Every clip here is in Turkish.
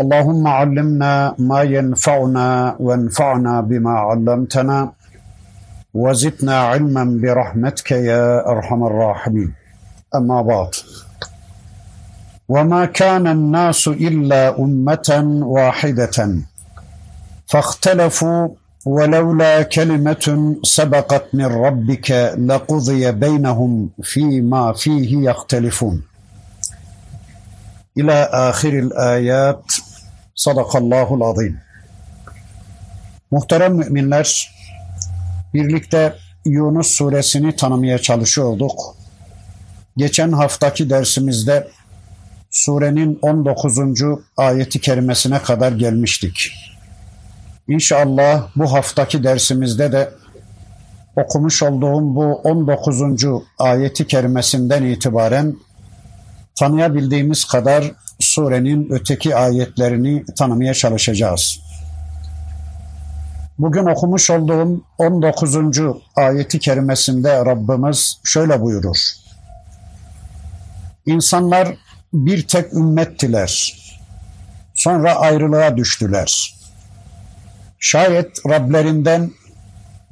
اللهم علمنا ما ينفعنا وانفعنا بما علمتنا وزدنا علما برحمتك يا أرحم الراحمين. أما بعد. وما كان الناس إلا أمة واحدة. فاختلفوا ولولا كلمة سبقت من ربك لقضي بينهم فيما فيه يختلفون. إلى آخر الآيات. Sadakallahul azim. Muhterem müminler, birlikte Yunus suresini tanımaya çalışıyorduk. Geçen haftaki dersimizde surenin 19. ayeti kerimesine kadar gelmiştik. İnşallah bu haftaki dersimizde de okumuş olduğum bu 19. ayeti kerimesinden itibaren tanıyabildiğimiz kadar surenin öteki ayetlerini tanımaya çalışacağız. Bugün okumuş olduğum 19. ayeti kerimesinde Rabbimiz şöyle buyurur. İnsanlar bir tek ümmettiler. Sonra ayrılığa düştüler. Şayet Rablerinden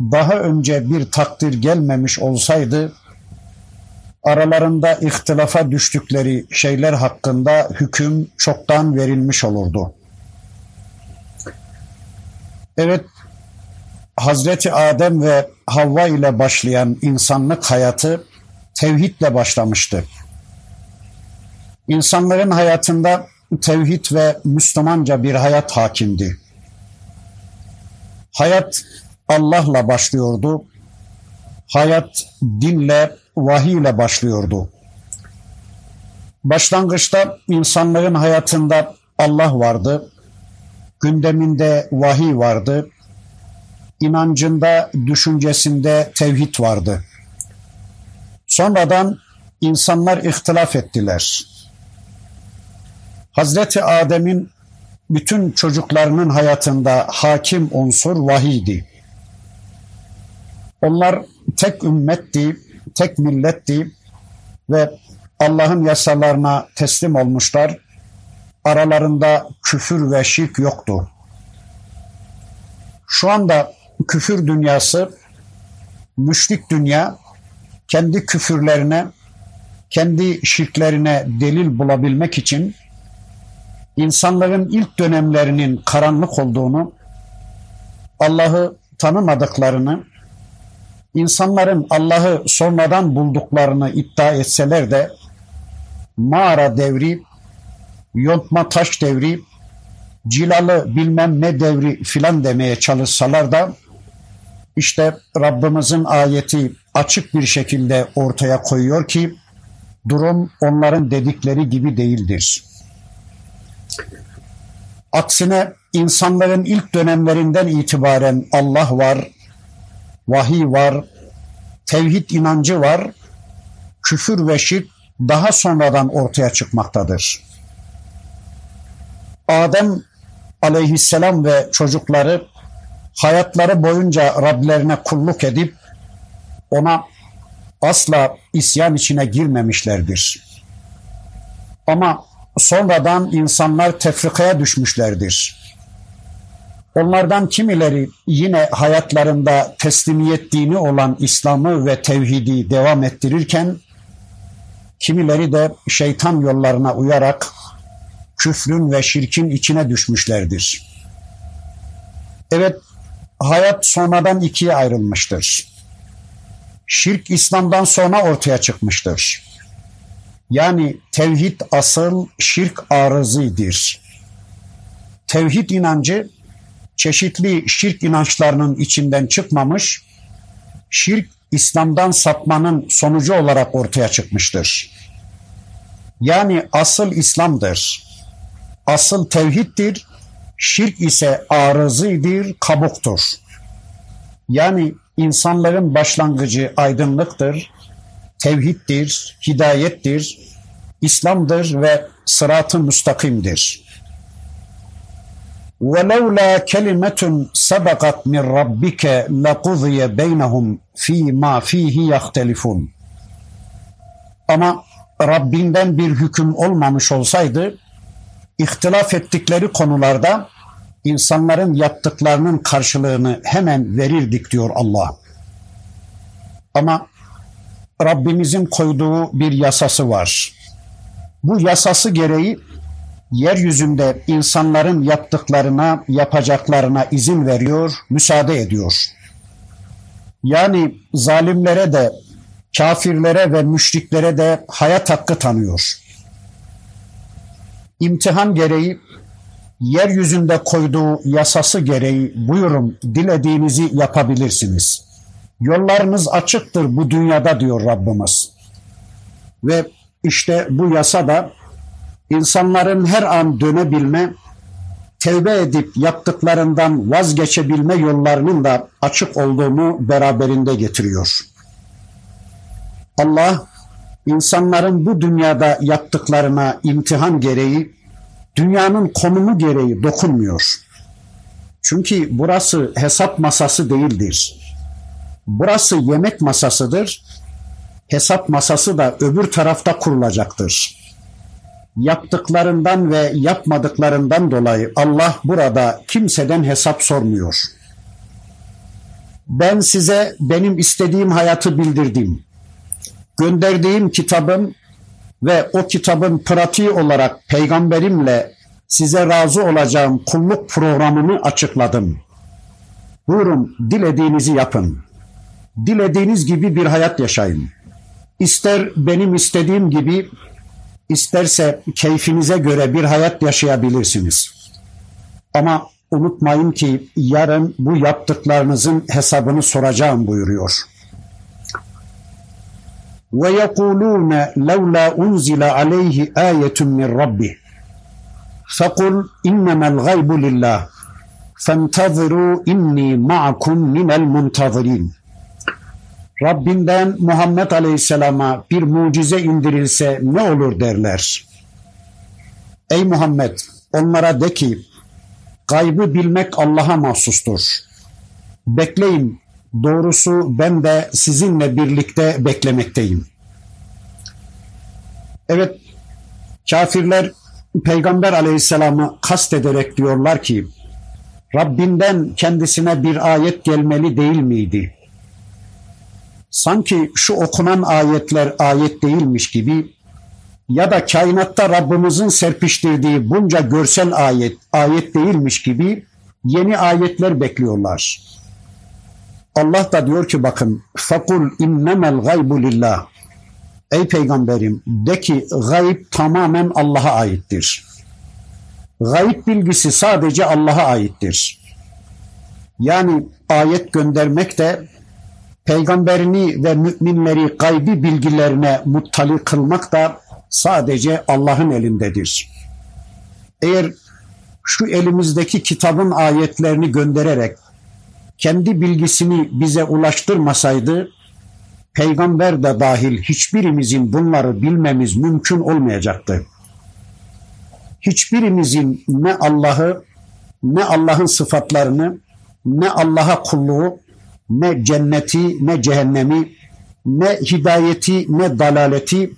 daha önce bir takdir gelmemiş olsaydı aralarında ihtilafa düştükleri şeyler hakkında hüküm çoktan verilmiş olurdu. Evet, Hazreti Adem ve Havva ile başlayan insanlık hayatı tevhidle başlamıştı. İnsanların hayatında tevhid ve Müslümanca bir hayat hakimdi. Hayat Allah'la başlıyordu. Hayat dinle, vahiy ile başlıyordu. Başlangıçta insanların hayatında Allah vardı, gündeminde vahiy vardı, inancında, düşüncesinde tevhid vardı. Sonradan insanlar ihtilaf ettiler. Hazreti Adem'in bütün çocuklarının hayatında hakim unsur vahiydi. Onlar tek ümmetti, tek milletti ve Allah'ın yasalarına teslim olmuşlar. Aralarında küfür ve şirk yoktu. Şu anda küfür dünyası, müşrik dünya kendi küfürlerine, kendi şirklerine delil bulabilmek için insanların ilk dönemlerinin karanlık olduğunu, Allah'ı tanımadıklarını, insanların Allah'ı sonradan bulduklarını iddia etseler de mağara devri, yontma taş devri, cilalı bilmem ne devri filan demeye çalışsalar da işte Rabbimizin ayeti açık bir şekilde ortaya koyuyor ki durum onların dedikleri gibi değildir. Aksine insanların ilk dönemlerinden itibaren Allah var, vahiy var, tevhid inancı var, küfür ve şirk daha sonradan ortaya çıkmaktadır. Adem aleyhisselam ve çocukları hayatları boyunca Rablerine kulluk edip ona asla isyan içine girmemişlerdir. Ama sonradan insanlar tefrikaya düşmüşlerdir. Onlardan kimileri yine hayatlarında teslimiyet dini olan İslam'ı ve tevhidi devam ettirirken kimileri de şeytan yollarına uyarak küfrün ve şirkin içine düşmüşlerdir. Evet, hayat sonradan ikiye ayrılmıştır. Şirk İslam'dan sonra ortaya çıkmıştır. Yani tevhid asıl, şirk arızıdır. Tevhid inancı çeşitli şirk inançlarının içinden çıkmamış, şirk İslam'dan sapmanın sonucu olarak ortaya çıkmıştır. Yani asıl İslam'dır. asıl tevhiddir, şirk ise arızıdır, kabuktur. Yani insanların başlangıcı aydınlıktır, tevhiddir, hidayettir, İslam'dır ve sırat-ı müstakimdir. وَلَوْلَا كَلِمَةٌ سَبَقَتْ مِنْ رَبِّكَ لَقُضِيَ بَيْنَهُمْ ف۪ي مَا ف۪يهِ يَخْتَلِفُونَ Ama Rabbinden bir hüküm olmamış olsaydı, ihtilaf ettikleri konularda insanların yaptıklarının karşılığını hemen verirdik diyor Allah. Ama Rabbimizin koyduğu bir yasası var. Bu yasası gereği yeryüzünde insanların yaptıklarına, yapacaklarına izin veriyor, müsaade ediyor. Yani zalimlere de, kafirlere ve müşriklere de hayat hakkı tanıyor. İmtihan gereği, yeryüzünde koyduğu yasası gereği buyurun dilediğinizi yapabilirsiniz. Yollarınız açıktır bu dünyada diyor Rabbimiz. Ve işte bu yasa da insanların her an dönebilme, tevbe edip yaptıklarından vazgeçebilme yollarının da açık olduğunu beraberinde getiriyor. Allah insanların bu dünyada yaptıklarına imtihan gereği, dünyanın konumu gereği dokunmuyor. Çünkü burası hesap masası değildir. Burası yemek masasıdır. Hesap masası da öbür tarafta kurulacaktır yaptıklarından ve yapmadıklarından dolayı Allah burada kimseden hesap sormuyor. Ben size benim istediğim hayatı bildirdim. Gönderdiğim kitabın ve o kitabın pratiği olarak peygamberimle size razı olacağım kulluk programını açıkladım. Buyurun dilediğinizi yapın. Dilediğiniz gibi bir hayat yaşayın. İster benim istediğim gibi İsterse keyfinize göre bir hayat yaşayabilirsiniz. Ama unutmayın ki yarın bu yaptıklarınızın hesabını soracağım buyuruyor. Ve yekulune levla unzila aleyhi ayetun min rabbih. Fekul innemel gaybu lillah. Fentazirû inni ma'akum minel muntazirin. Rabbinden Muhammed Aleyhisselam'a bir mucize indirilse ne olur derler. Ey Muhammed onlara de ki gaybı bilmek Allah'a mahsustur. Bekleyin doğrusu ben de sizinle birlikte beklemekteyim. Evet kafirler Peygamber aleyhisselamı kast ederek diyorlar ki Rabbinden kendisine bir ayet gelmeli değil miydi? Sanki şu okunan ayetler ayet değilmiş gibi ya da kainatta Rabbimizin serpiştirdiği bunca görsel ayet ayet değilmiş gibi yeni ayetler bekliyorlar. Allah da diyor ki bakın fakul innemel gaybu lillah. Ey peygamberim de ki gayb tamamen Allah'a aittir. Gayb bilgisi sadece Allah'a aittir. Yani ayet göndermek de peygamberini ve müminleri gaybi bilgilerine muttali kılmak da sadece Allah'ın elindedir. Eğer şu elimizdeki kitabın ayetlerini göndererek kendi bilgisini bize ulaştırmasaydı peygamber de dahil hiçbirimizin bunları bilmemiz mümkün olmayacaktı. Hiçbirimizin ne Allah'ı ne Allah'ın sıfatlarını ne Allah'a kulluğu ne cenneti ne cehennemi ne hidayeti ne dalaleti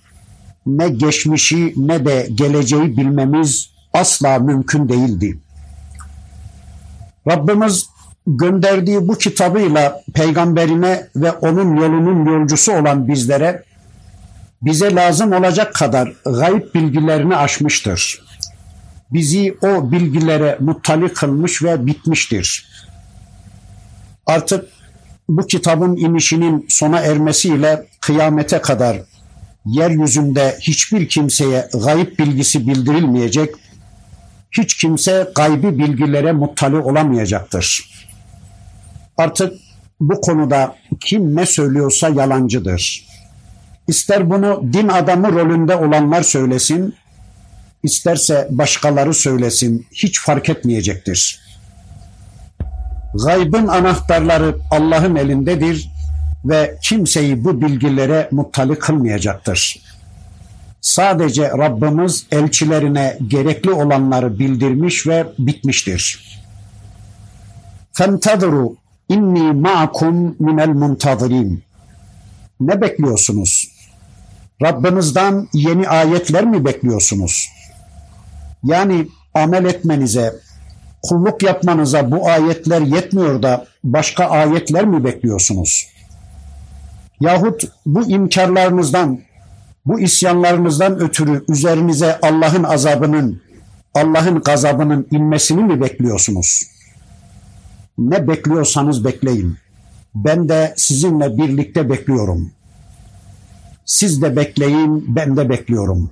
ne geçmişi ne de geleceği bilmemiz asla mümkün değildi. Rabbimiz gönderdiği bu kitabıyla peygamberine ve onun yolunun yolcusu olan bizlere bize lazım olacak kadar gayb bilgilerini aşmıştır. Bizi o bilgilere muttali kılmış ve bitmiştir. Artık bu kitabın inişinin sona ermesiyle kıyamete kadar yeryüzünde hiçbir kimseye gayip bilgisi bildirilmeyecek, hiç kimse gaybi bilgilere muttali olamayacaktır. Artık bu konuda kim ne söylüyorsa yalancıdır. İster bunu din adamı rolünde olanlar söylesin, isterse başkaları söylesin hiç fark etmeyecektir. Gaybın anahtarları Allah'ın elindedir ve kimseyi bu bilgilere muttali kılmayacaktır. Sadece Rabbimiz elçilerine gerekli olanları bildirmiş ve bitmiştir. فَانْتَظِرُوا inni ma'akum minel muntazirin. Ne bekliyorsunuz? Rabbinizden yeni ayetler mi bekliyorsunuz? Yani amel etmenize, kulluk yapmanıza bu ayetler yetmiyor da başka ayetler mi bekliyorsunuz? Yahut bu imkarlarınızdan, bu isyanlarınızdan ötürü üzerinize Allah'ın azabının, Allah'ın gazabının inmesini mi bekliyorsunuz? Ne bekliyorsanız bekleyin. Ben de sizinle birlikte bekliyorum. Siz de bekleyin, ben de bekliyorum.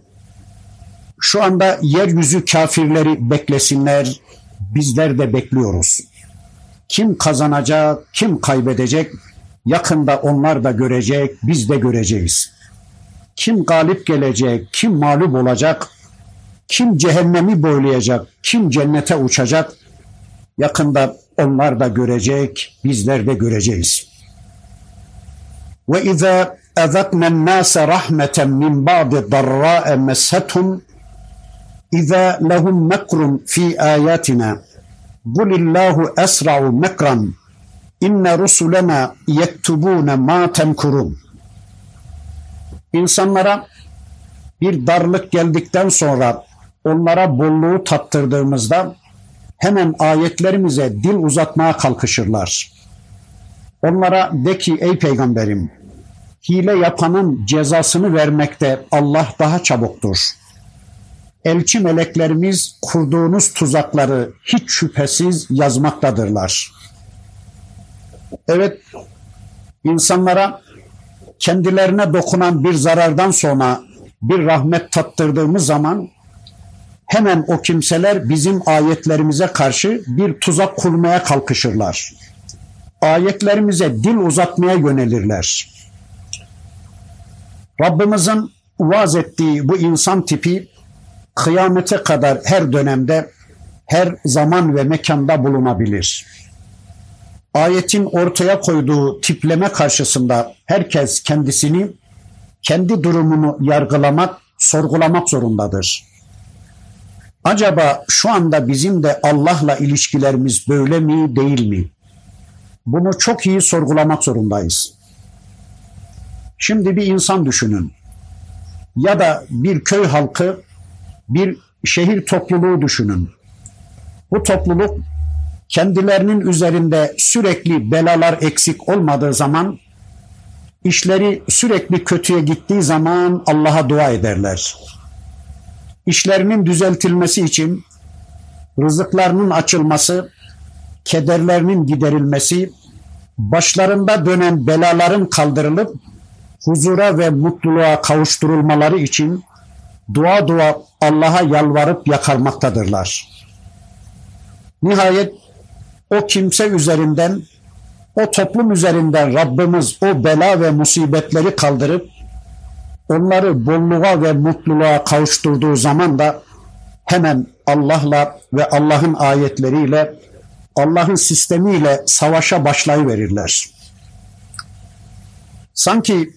Şu anda yeryüzü kafirleri beklesinler, bizler de bekliyoruz. Kim kazanacak, kim kaybedecek? Yakında onlar da görecek, biz de göreceğiz. Kim galip gelecek, kim mağlup olacak? Kim cehennemi boylayacak, kim cennete uçacak? Yakında onlar da görecek, bizler de göreceğiz. Ve izâ اَذَقْنَا النَّاسَ رَحْمَةً مِنْ بَعْضِ ضَرَّاءَ مَسَّتْهُمْ İza lehum mekrun fi ayatina. Kulillahu esra'u mekran. İnne rusulena yektubune ma temkurun. İnsanlara bir darlık geldikten sonra onlara bolluğu tattırdığımızda hemen ayetlerimize dil uzatmaya kalkışırlar. Onlara de ki ey peygamberim hile yapanın cezasını vermekte Allah daha çabuktur.'' Elçi meleklerimiz kurduğunuz tuzakları hiç şüphesiz yazmaktadırlar. Evet, insanlara kendilerine dokunan bir zarardan sonra bir rahmet tattırdığımız zaman hemen o kimseler bizim ayetlerimize karşı bir tuzak kurmaya kalkışırlar. Ayetlerimize dil uzatmaya yönelirler. Rabbimizin vaaz ettiği bu insan tipi kıyamete kadar her dönemde, her zaman ve mekanda bulunabilir. Ayetin ortaya koyduğu tipleme karşısında herkes kendisini, kendi durumunu yargılamak, sorgulamak zorundadır. Acaba şu anda bizim de Allah'la ilişkilerimiz böyle mi değil mi? Bunu çok iyi sorgulamak zorundayız. Şimdi bir insan düşünün. Ya da bir köy halkı, bir şehir topluluğu düşünün. Bu topluluk kendilerinin üzerinde sürekli belalar eksik olmadığı zaman işleri sürekli kötüye gittiği zaman Allah'a dua ederler işlerinin düzeltilmesi için rızıklarının açılması, kederlerinin giderilmesi, başlarında dönen belaların kaldırılıp huzura ve mutluluğa kavuşturulmaları için dua dua Allah'a yalvarıp yakarmaktadırlar. Nihayet o kimse üzerinden, o toplum üzerinden Rabbimiz o bela ve musibetleri kaldırıp onları bolluğa ve mutluluğa kavuşturduğu zaman da hemen Allah'la ve Allah'ın ayetleriyle Allah'ın sistemiyle savaşa başlayıverirler. Sanki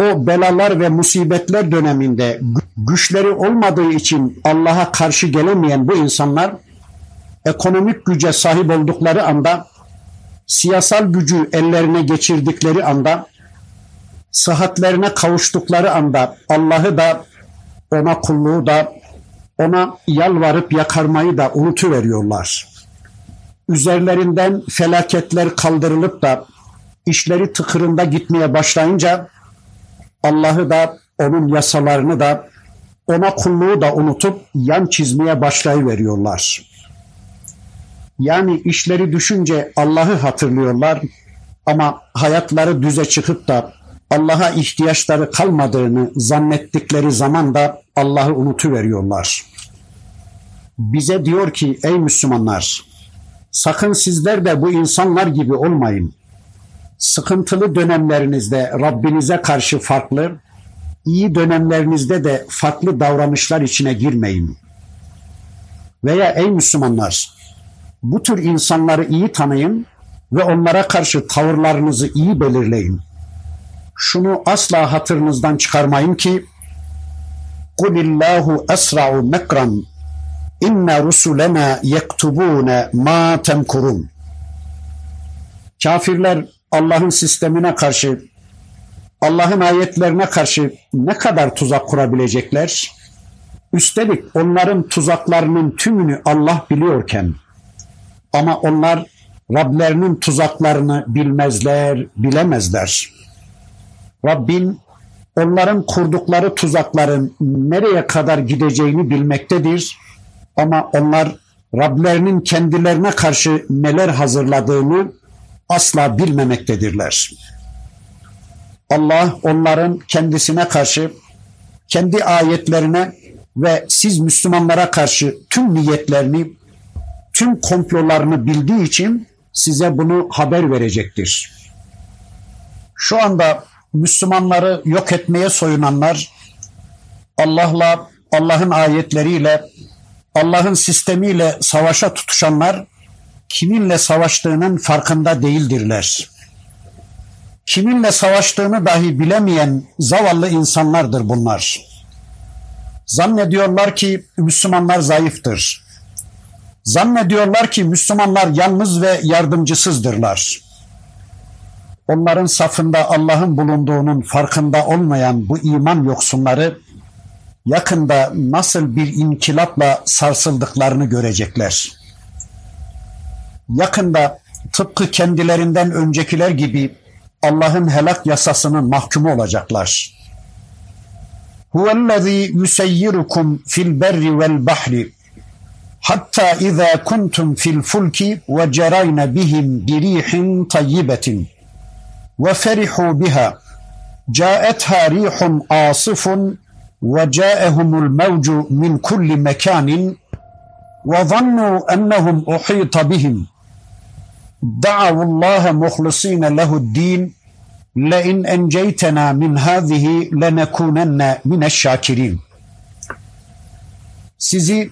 o belalar ve musibetler döneminde güçleri olmadığı için Allah'a karşı gelemeyen bu insanlar ekonomik güce sahip oldukları anda siyasal gücü ellerine geçirdikleri anda sıhhatlerine kavuştukları anda Allah'ı da ona kulluğu da ona yalvarıp yakarmayı da unutuveriyorlar. Üzerlerinden felaketler kaldırılıp da işleri tıkırında gitmeye başlayınca Allah'ı da onun yasalarını da ona kulluğu da unutup yan çizmeye başlayıveriyorlar. Yani işleri düşünce Allah'ı hatırlıyorlar ama hayatları düze çıkıp da Allah'a ihtiyaçları kalmadığını zannettikleri zaman da Allah'ı unutuveriyorlar. Bize diyor ki ey Müslümanlar sakın sizler de bu insanlar gibi olmayın. Sıkıntılı dönemlerinizde Rabbinize karşı farklı, iyi dönemlerinizde de farklı davranışlar içine girmeyin.'' Veya ey Müslümanlar bu tür insanları iyi tanıyın ve onlara karşı tavırlarınızı iyi belirleyin. Şunu asla hatırınızdan çıkarmayın ki Kulillahu esra'u mekran inna rusulena yektubune ma temkurun. Kafirler Allah'ın sistemine karşı, Allah'ın ayetlerine karşı ne kadar tuzak kurabilecekler? Üstelik onların tuzaklarının tümünü Allah biliyorken ama onlar Rablerinin tuzaklarını bilmezler, bilemezler. Rabbin onların kurdukları tuzakların nereye kadar gideceğini bilmektedir. Ama onlar Rablerinin kendilerine karşı neler hazırladığını asla bilmemektedirler. Allah onların kendisine karşı, kendi ayetlerine ve siz Müslümanlara karşı tüm niyetlerini, tüm komplolarını bildiği için size bunu haber verecektir. Şu anda Müslümanları yok etmeye soyunanlar Allah'la, Allah'ın ayetleriyle, Allah'ın sistemiyle savaşa tutuşanlar kiminle savaştığının farkında değildirler. Kiminle savaştığını dahi bilemeyen zavallı insanlardır bunlar. Zannediyorlar ki Müslümanlar zayıftır. Zannediyorlar ki Müslümanlar yalnız ve yardımcısızdırlar. Onların safında Allah'ın bulunduğunun farkında olmayan bu iman yoksunları yakında nasıl bir inkılapla sarsıldıklarını görecekler. Yakında tıpkı kendilerinden öncekiler gibi Allah'ın helak yasasının mahkumu olacaklar. Huvellezî yuseyyirukum fil berri vel bahri hatta izâ kuntum fil fulki ve cerayne bihim birihin tayyibetin ve ferihu biha caetha rihun asifun ve caehumul mevcu min kulli mekanin ve zannu ennehum uhita bihim دعوا الله مخلصين له الدين لئن أنجيتنا من هذه لنكونن من الشاكرين Sizi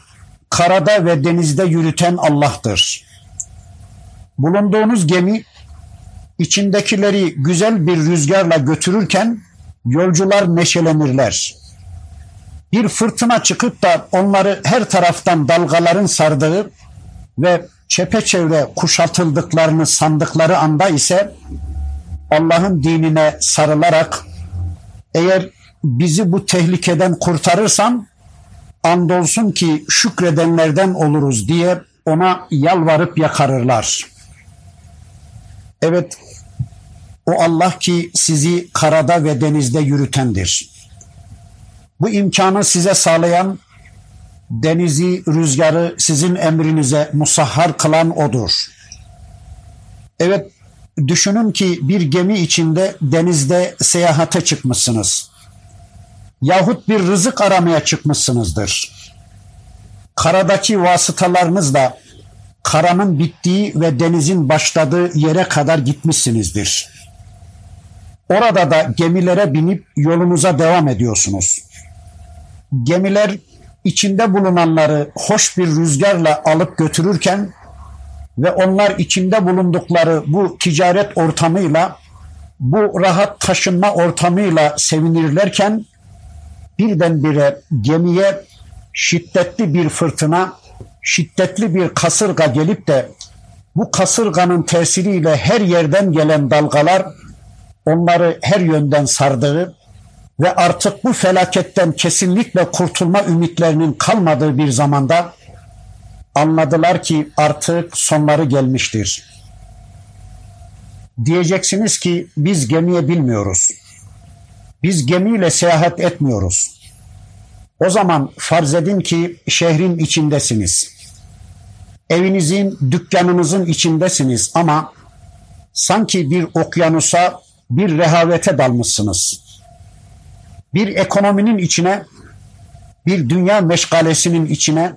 karada ve denizde yürüten Allah'tır. Bulunduğunuz gemi içindekileri güzel bir rüzgarla götürürken yolcular neşelenirler. Bir fırtına çıkıp da onları her taraftan dalgaların sardığı ve çepeçevre kuşatıldıklarını sandıkları anda ise Allah'ın dinine sarılarak eğer bizi bu tehlikeden kurtarırsan andolsun ki şükredenlerden oluruz diye ona yalvarıp yakarırlar. Evet o Allah ki sizi karada ve denizde yürütendir. Bu imkanı size sağlayan denizi, rüzgarı sizin emrinize musahhar kılan odur. Evet, düşünün ki bir gemi içinde denizde seyahate çıkmışsınız. Yahut bir rızık aramaya çıkmışsınızdır. Karadaki vasıtalarınızla karanın bittiği ve denizin başladığı yere kadar gitmişsinizdir. Orada da gemilere binip yolunuza devam ediyorsunuz. Gemiler içinde bulunanları hoş bir rüzgarla alıp götürürken ve onlar içinde bulundukları bu ticaret ortamıyla bu rahat taşınma ortamıyla sevinirlerken birdenbire gemiye şiddetli bir fırtına, şiddetli bir kasırga gelip de bu kasırganın tesiriyle her yerden gelen dalgalar onları her yönden sardığı ve artık bu felaketten kesinlikle kurtulma ümitlerinin kalmadığı bir zamanda anladılar ki artık sonları gelmiştir. Diyeceksiniz ki biz gemiye bilmiyoruz. Biz gemiyle seyahat etmiyoruz. O zaman farz edin ki şehrin içindesiniz. Evinizin, dükkanınızın içindesiniz ama sanki bir okyanusa, bir rehavete dalmışsınız bir ekonominin içine, bir dünya meşgalesinin içine,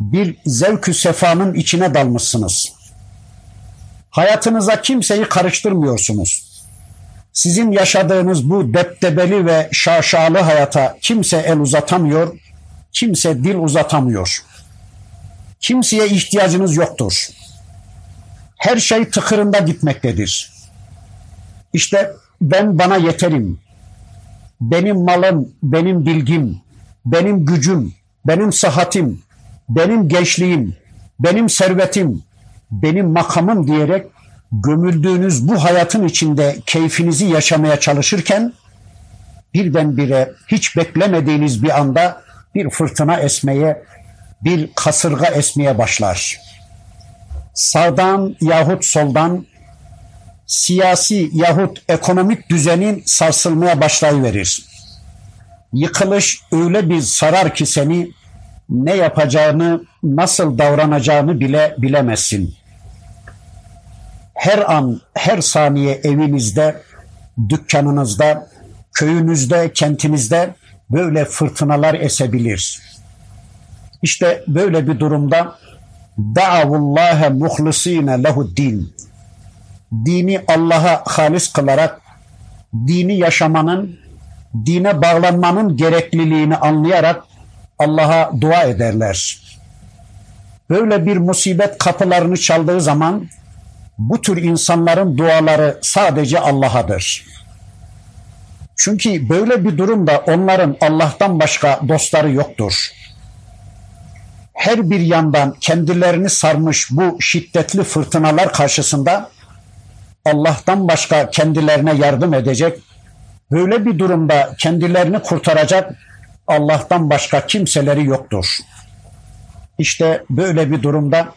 bir zevkü sefanın içine dalmışsınız. Hayatınıza kimseyi karıştırmıyorsunuz. Sizin yaşadığınız bu deptebeli ve şaşalı hayata kimse el uzatamıyor, kimse dil uzatamıyor. Kimseye ihtiyacınız yoktur. Her şey tıkırında gitmektedir. İşte ben bana yeterim. Benim malım, benim bilgim, benim gücüm, benim sıhhatim, benim gençliğim, benim servetim, benim makamım diyerek gömüldüğünüz bu hayatın içinde keyfinizi yaşamaya çalışırken birdenbire hiç beklemediğiniz bir anda bir fırtına esmeye, bir kasırga esmeye başlar. Sağdan yahut soldan siyasi yahut ekonomik düzenin sarsılmaya başlayıverir. Yıkılış öyle bir sarar ki seni ne yapacağını, nasıl davranacağını bile bilemezsin. Her an, her saniye evinizde, dükkanınızda, köyünüzde, kentinizde böyle fırtınalar esebilir. İşte böyle bir durumda da'avullâhe muhlisîne lehu'd-din dini Allah'a halis kılarak dini yaşamanın, dine bağlanmanın gerekliliğini anlayarak Allah'a dua ederler. Böyle bir musibet kapılarını çaldığı zaman bu tür insanların duaları sadece Allah'adır. Çünkü böyle bir durumda onların Allah'tan başka dostları yoktur. Her bir yandan kendilerini sarmış bu şiddetli fırtınalar karşısında Allah'tan başka kendilerine yardım edecek, böyle bir durumda kendilerini kurtaracak Allah'tan başka kimseleri yoktur. İşte böyle bir durumda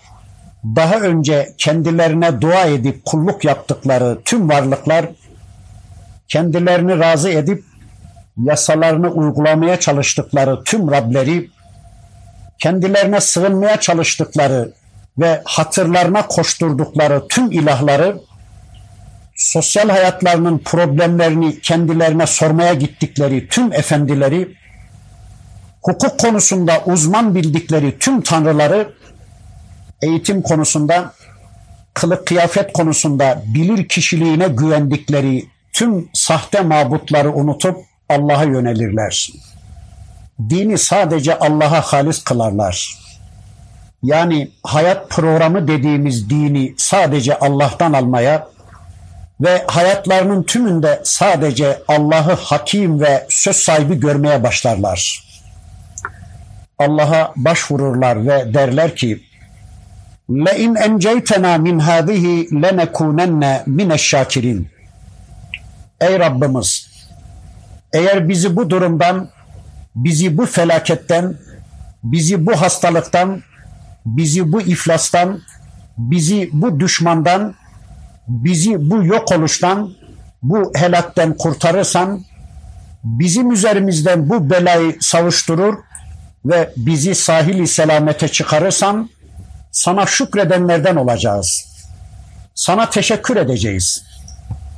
daha önce kendilerine dua edip kulluk yaptıkları tüm varlıklar kendilerini razı edip yasalarını uygulamaya çalıştıkları tüm Rableri kendilerine sığınmaya çalıştıkları ve hatırlarına koşturdukları tüm ilahları sosyal hayatlarının problemlerini kendilerine sormaya gittikleri tüm efendileri, hukuk konusunda uzman bildikleri tüm tanrıları, eğitim konusunda, kılık kıyafet konusunda bilir kişiliğine güvendikleri tüm sahte mabutları unutup Allah'a yönelirler. Dini sadece Allah'a halis kılarlar. Yani hayat programı dediğimiz dini sadece Allah'tan almaya, ve hayatlarının tümünde sadece Allah'ı hakim ve söz sahibi görmeye başlarlar. Allah'a başvururlar ve derler ki لَاِنْ اَنْجَيْتَنَا مِنْ هَذِهِ لَنَكُونَنَّ مِنَ الشَّاكِرِينَ Ey Rabbimiz! Eğer bizi bu durumdan, bizi bu felaketten, bizi bu hastalıktan, bizi bu iflastan, bizi bu düşmandan, bizi bu yok oluştan, bu helakten kurtarırsan, bizim üzerimizden bu belayı savuşturur ve bizi sahili selamete çıkarırsan, sana şükredenlerden olacağız. Sana teşekkür edeceğiz.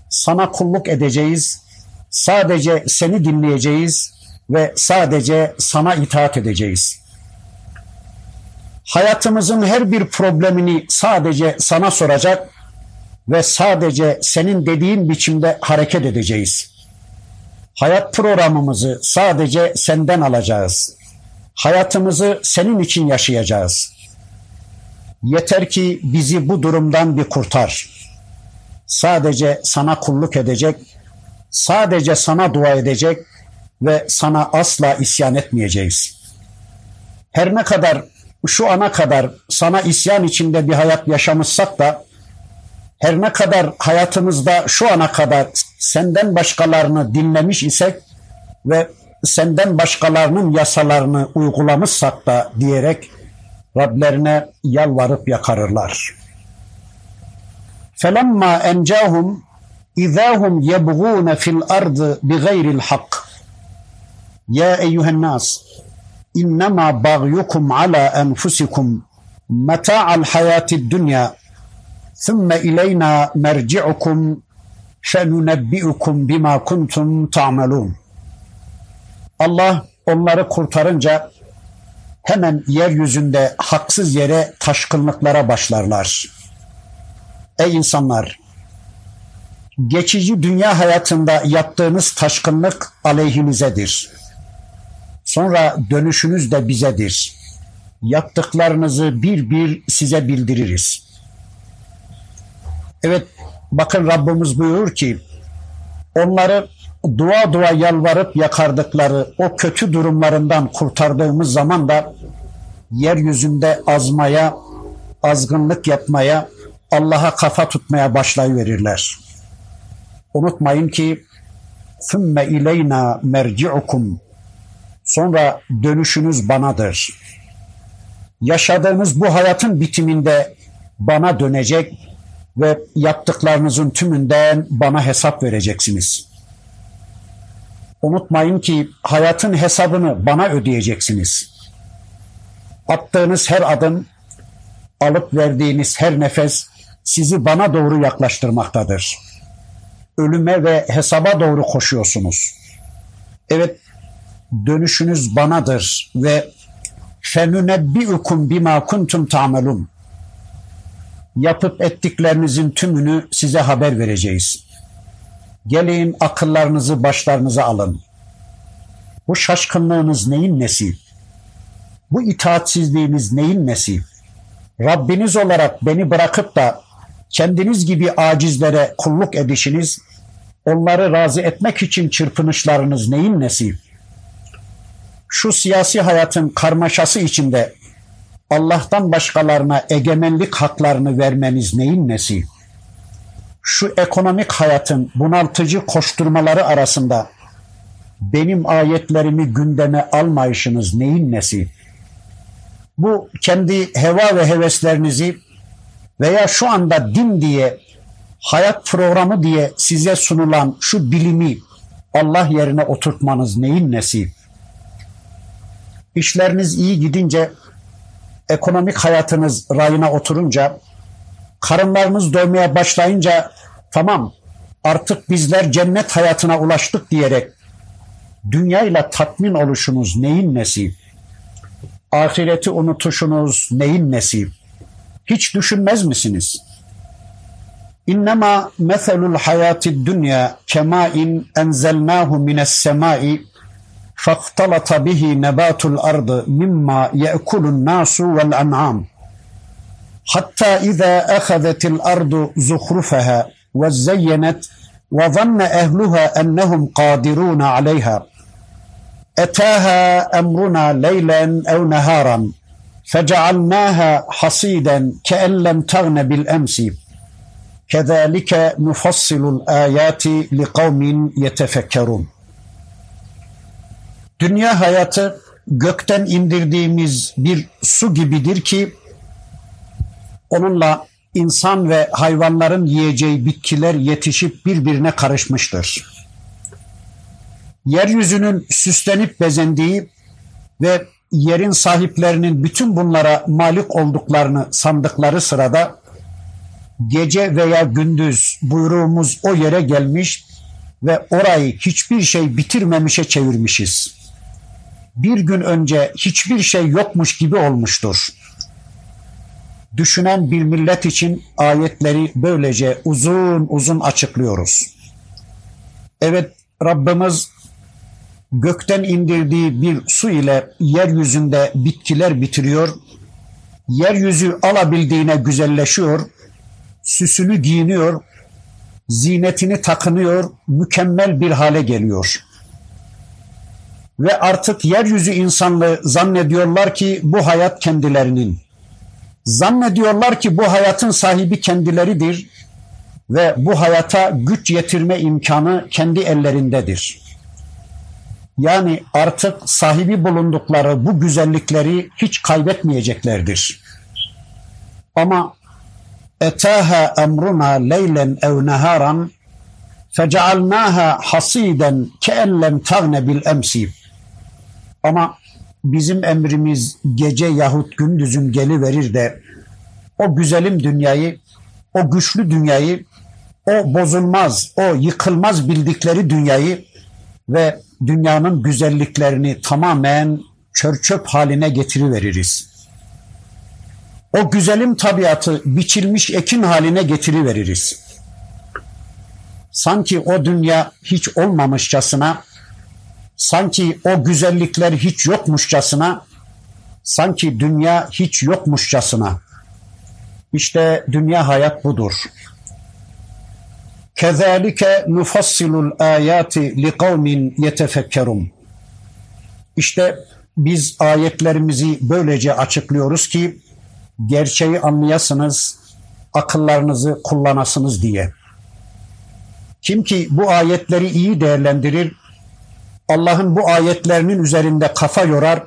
Sana kulluk edeceğiz. Sadece seni dinleyeceğiz ve sadece sana itaat edeceğiz. Hayatımızın her bir problemini sadece sana soracak ve sadece senin dediğin biçimde hareket edeceğiz. Hayat programımızı sadece senden alacağız. Hayatımızı senin için yaşayacağız. Yeter ki bizi bu durumdan bir kurtar. Sadece sana kulluk edecek, sadece sana dua edecek ve sana asla isyan etmeyeceğiz. Her ne kadar şu ana kadar sana isyan içinde bir hayat yaşamışsak da her ne kadar hayatımızda şu ana kadar senden başkalarını dinlemiş isek ve senden başkalarının yasalarını uygulamışsak da diyerek Rablerine yalvarıp yakarırlar. Felemma encahum izahum yebğûne fil ardı bi gayril hak. Ya eyyühen nas innema bagyukum ala enfusikum meta'al hayatid dünya ثُمَّ إِلَيْنَا مَرْجِعُكُمْ فَنُنَبِّئُكُمْ بِمَا كُنْتُمْ تَعْمَلُونَ Allah onları kurtarınca hemen yeryüzünde haksız yere taşkınlıklara başlarlar. Ey insanlar! Geçici dünya hayatında yaptığınız taşkınlık aleyhinizedir. Sonra dönüşünüz de bizedir. yaptıklarınızı bir bir size bildiririz. Evet bakın Rabbimiz buyurur ki onları dua dua yalvarıp yakardıkları o kötü durumlarından kurtardığımız zaman da yeryüzünde azmaya, azgınlık yapmaya, Allah'a kafa tutmaya başlayıverirler. Unutmayın ki ثُمَّ اِلَيْنَا مَرْجِعُكُمْ Sonra dönüşünüz banadır. Yaşadığınız bu hayatın bitiminde bana dönecek ve yaptıklarınızın tümünden bana hesap vereceksiniz. Unutmayın ki hayatın hesabını bana ödeyeceksiniz. Attığınız her adım, alıp verdiğiniz her nefes sizi bana doğru yaklaştırmaktadır. Ölüme ve hesaba doğru koşuyorsunuz. Evet, dönüşünüz banadır ve fenunebbiukum bima kuntum ta'melun. Yapıp ettiklerinizin tümünü size haber vereceğiz. Gelin akıllarınızı başlarınıza alın. Bu şaşkınlığınız neyin nesi? Bu itaatsizliğiniz neyin nesi? Rabbiniz olarak beni bırakıp da kendiniz gibi acizlere kulluk edişiniz, onları razı etmek için çırpınışlarınız neyin nesi? Şu siyasi hayatın karmaşası içinde Allah'tan başkalarına egemenlik haklarını vermeniz neyin nesi? Şu ekonomik hayatın bunaltıcı koşturmaları arasında benim ayetlerimi gündeme almayışınız neyin nesi? Bu kendi heva ve heveslerinizi veya şu anda din diye, hayat programı diye size sunulan şu bilimi Allah yerine oturtmanız neyin nesi? İşleriniz iyi gidince, ekonomik hayatınız rayına oturunca, karınlarınız doymaya başlayınca tamam artık bizler cennet hayatına ulaştık diyerek dünyayla tatmin oluşunuz neyin nesi? Ahireti unutuşunuz neyin nesi? Hiç düşünmez misiniz? İnnemâ meselul hayâti dünya kemâin enzelnâhu mines semâi فاختلط به نبات الأرض مما يأكل الناس والأنعام. حتى إذا أخذت الأرض زخرفها وزينت وظن أهلها أنهم قادرون عليها. أتاها أمرنا ليلا أو نهارا فجعلناها حصيدا كأن لم تغن بالأمس. كذلك نفصل الآيات لقوم يتفكرون. Dünya hayatı gökten indirdiğimiz bir su gibidir ki onunla insan ve hayvanların yiyeceği bitkiler yetişip birbirine karışmıştır. Yeryüzünün süslenip bezendiği ve yerin sahiplerinin bütün bunlara malik olduklarını sandıkları sırada gece veya gündüz buyruğumuz o yere gelmiş ve orayı hiçbir şey bitirmemişe çevirmişiz bir gün önce hiçbir şey yokmuş gibi olmuştur. Düşünen bir millet için ayetleri böylece uzun uzun açıklıyoruz. Evet Rabbimiz gökten indirdiği bir su ile yeryüzünde bitkiler bitiriyor, yeryüzü alabildiğine güzelleşiyor, süsünü giyiniyor, zinetini takınıyor, mükemmel bir hale geliyor ve artık yeryüzü insanlığı zannediyorlar ki bu hayat kendilerinin. Zannediyorlar ki bu hayatın sahibi kendileridir ve bu hayata güç yetirme imkanı kendi ellerindedir. Yani artık sahibi bulundukları bu güzellikleri hiç kaybetmeyeceklerdir. Ama etaha emruna leylen ev neharan fecealnaha hasiden ke'en lem tagne bil emsi ama bizim emrimiz gece yahut gündüzün geliverir de o güzelim dünyayı, o güçlü dünyayı, o bozulmaz, o yıkılmaz bildikleri dünyayı ve dünyanın güzelliklerini tamamen çör çöp haline getiriveririz. O güzelim tabiatı biçilmiş ekin haline getiriveririz. Sanki o dünya hiç olmamışçasına sanki o güzellikler hiç yokmuşçasına Sanki dünya hiç yokmuşçasına. İşte dünya hayat budur. Kezalike nufassilul ayati li kavmin. İşte biz ayetlerimizi böylece açıklıyoruz ki gerçeği anlayasınız, akıllarınızı kullanasınız diye. Kim ki bu ayetleri iyi değerlendirir, Allah'ın bu ayetlerinin üzerinde kafa yorar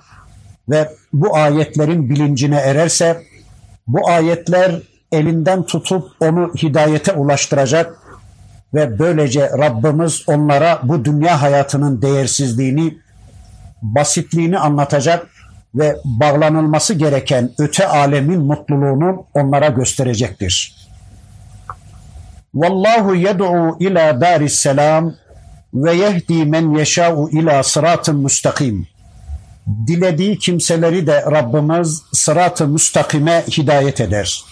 ve bu ayetlerin bilincine ererse, bu ayetler elinden tutup onu hidayete ulaştıracak ve böylece Rabbimiz onlara bu dünya hayatının değersizliğini, basitliğini anlatacak ve bağlanılması gereken öte alemin mutluluğunu onlara gösterecektir. Vallahu yed'u ila daris selam ve yehdi men yeşâ'u ila sıratın müstakim. Dilediği kimseleri de Rabbimiz sırat-ı müstakime hidayet eder.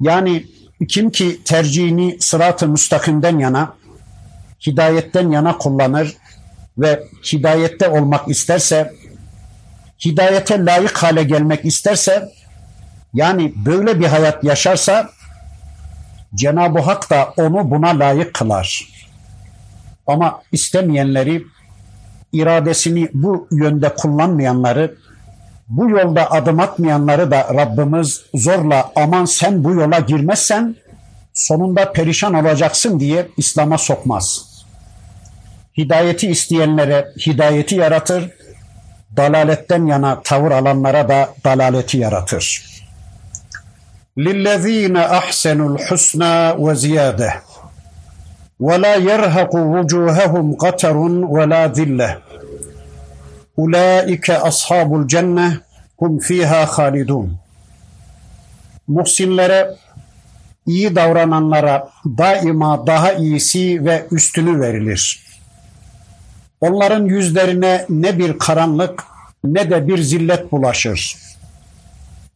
Yani kim ki tercihini sırat-ı müstakimden yana, hidayetten yana kullanır ve hidayette olmak isterse, hidayete layık hale gelmek isterse, yani böyle bir hayat yaşarsa, Cenab-ı Hak da onu buna layık kılar. Ama istemeyenleri, iradesini bu yönde kullanmayanları, bu yolda adım atmayanları da Rabbimiz zorla aman sen bu yola girmezsen sonunda perişan olacaksın diye İslam'a sokmaz. Hidayeti isteyenlere hidayeti yaratır, dalaletten yana tavır alanlara da dalaleti yaratır. لِلَّذ۪ينَ أَحْسَنُوا الْحُسْنَى وَزِيَادَةً وَلَا يَرْهَقُ وُجُوهَهُمْ قَتَرٌ وَلَا ذِلَّةٌ Ulaike ashabul cenne hum fiha halidun. Muhsinlere, iyi davrananlara daima daha iyisi ve üstünü verilir. Onların yüzlerine ne bir karanlık ne de bir zillet bulaşır.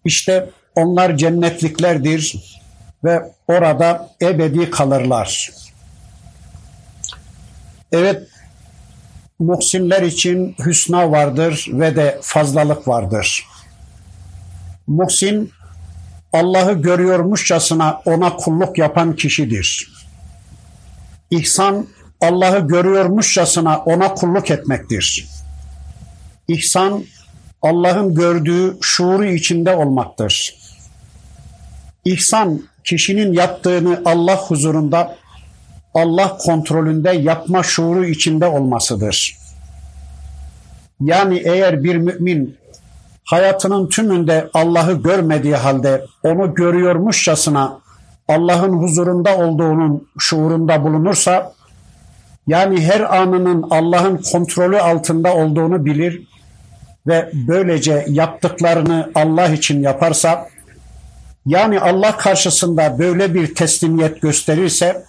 İşte onlar cennetliklerdir ve orada ebedi kalırlar. Evet, muhsinler için hüsna vardır ve de fazlalık vardır. Muhsin Allah'ı görüyormuşçasına ona kulluk yapan kişidir. İhsan Allah'ı görüyormuşçasına ona kulluk etmektir. İhsan Allah'ın gördüğü şuuru içinde olmaktır. İhsan kişinin yaptığını Allah huzurunda Allah kontrolünde yapma şuuru içinde olmasıdır. Yani eğer bir mümin hayatının tümünde Allah'ı görmediği halde onu görüyormuşçasına Allah'ın huzurunda olduğunun şuurunda bulunursa yani her anının Allah'ın kontrolü altında olduğunu bilir ve böylece yaptıklarını Allah için yaparsa yani Allah karşısında böyle bir teslimiyet gösterirse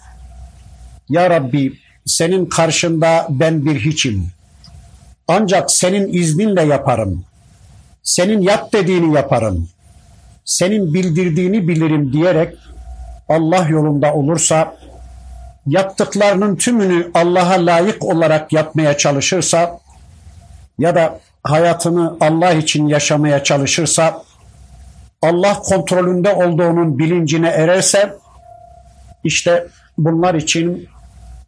ya Rabbi senin karşında ben bir hiçim. Ancak senin izninle yaparım. Senin yap dediğini yaparım. Senin bildirdiğini bilirim diyerek Allah yolunda olursa yaptıklarının tümünü Allah'a layık olarak yapmaya çalışırsa ya da hayatını Allah için yaşamaya çalışırsa Allah kontrolünde olduğunun bilincine ererse işte bunlar için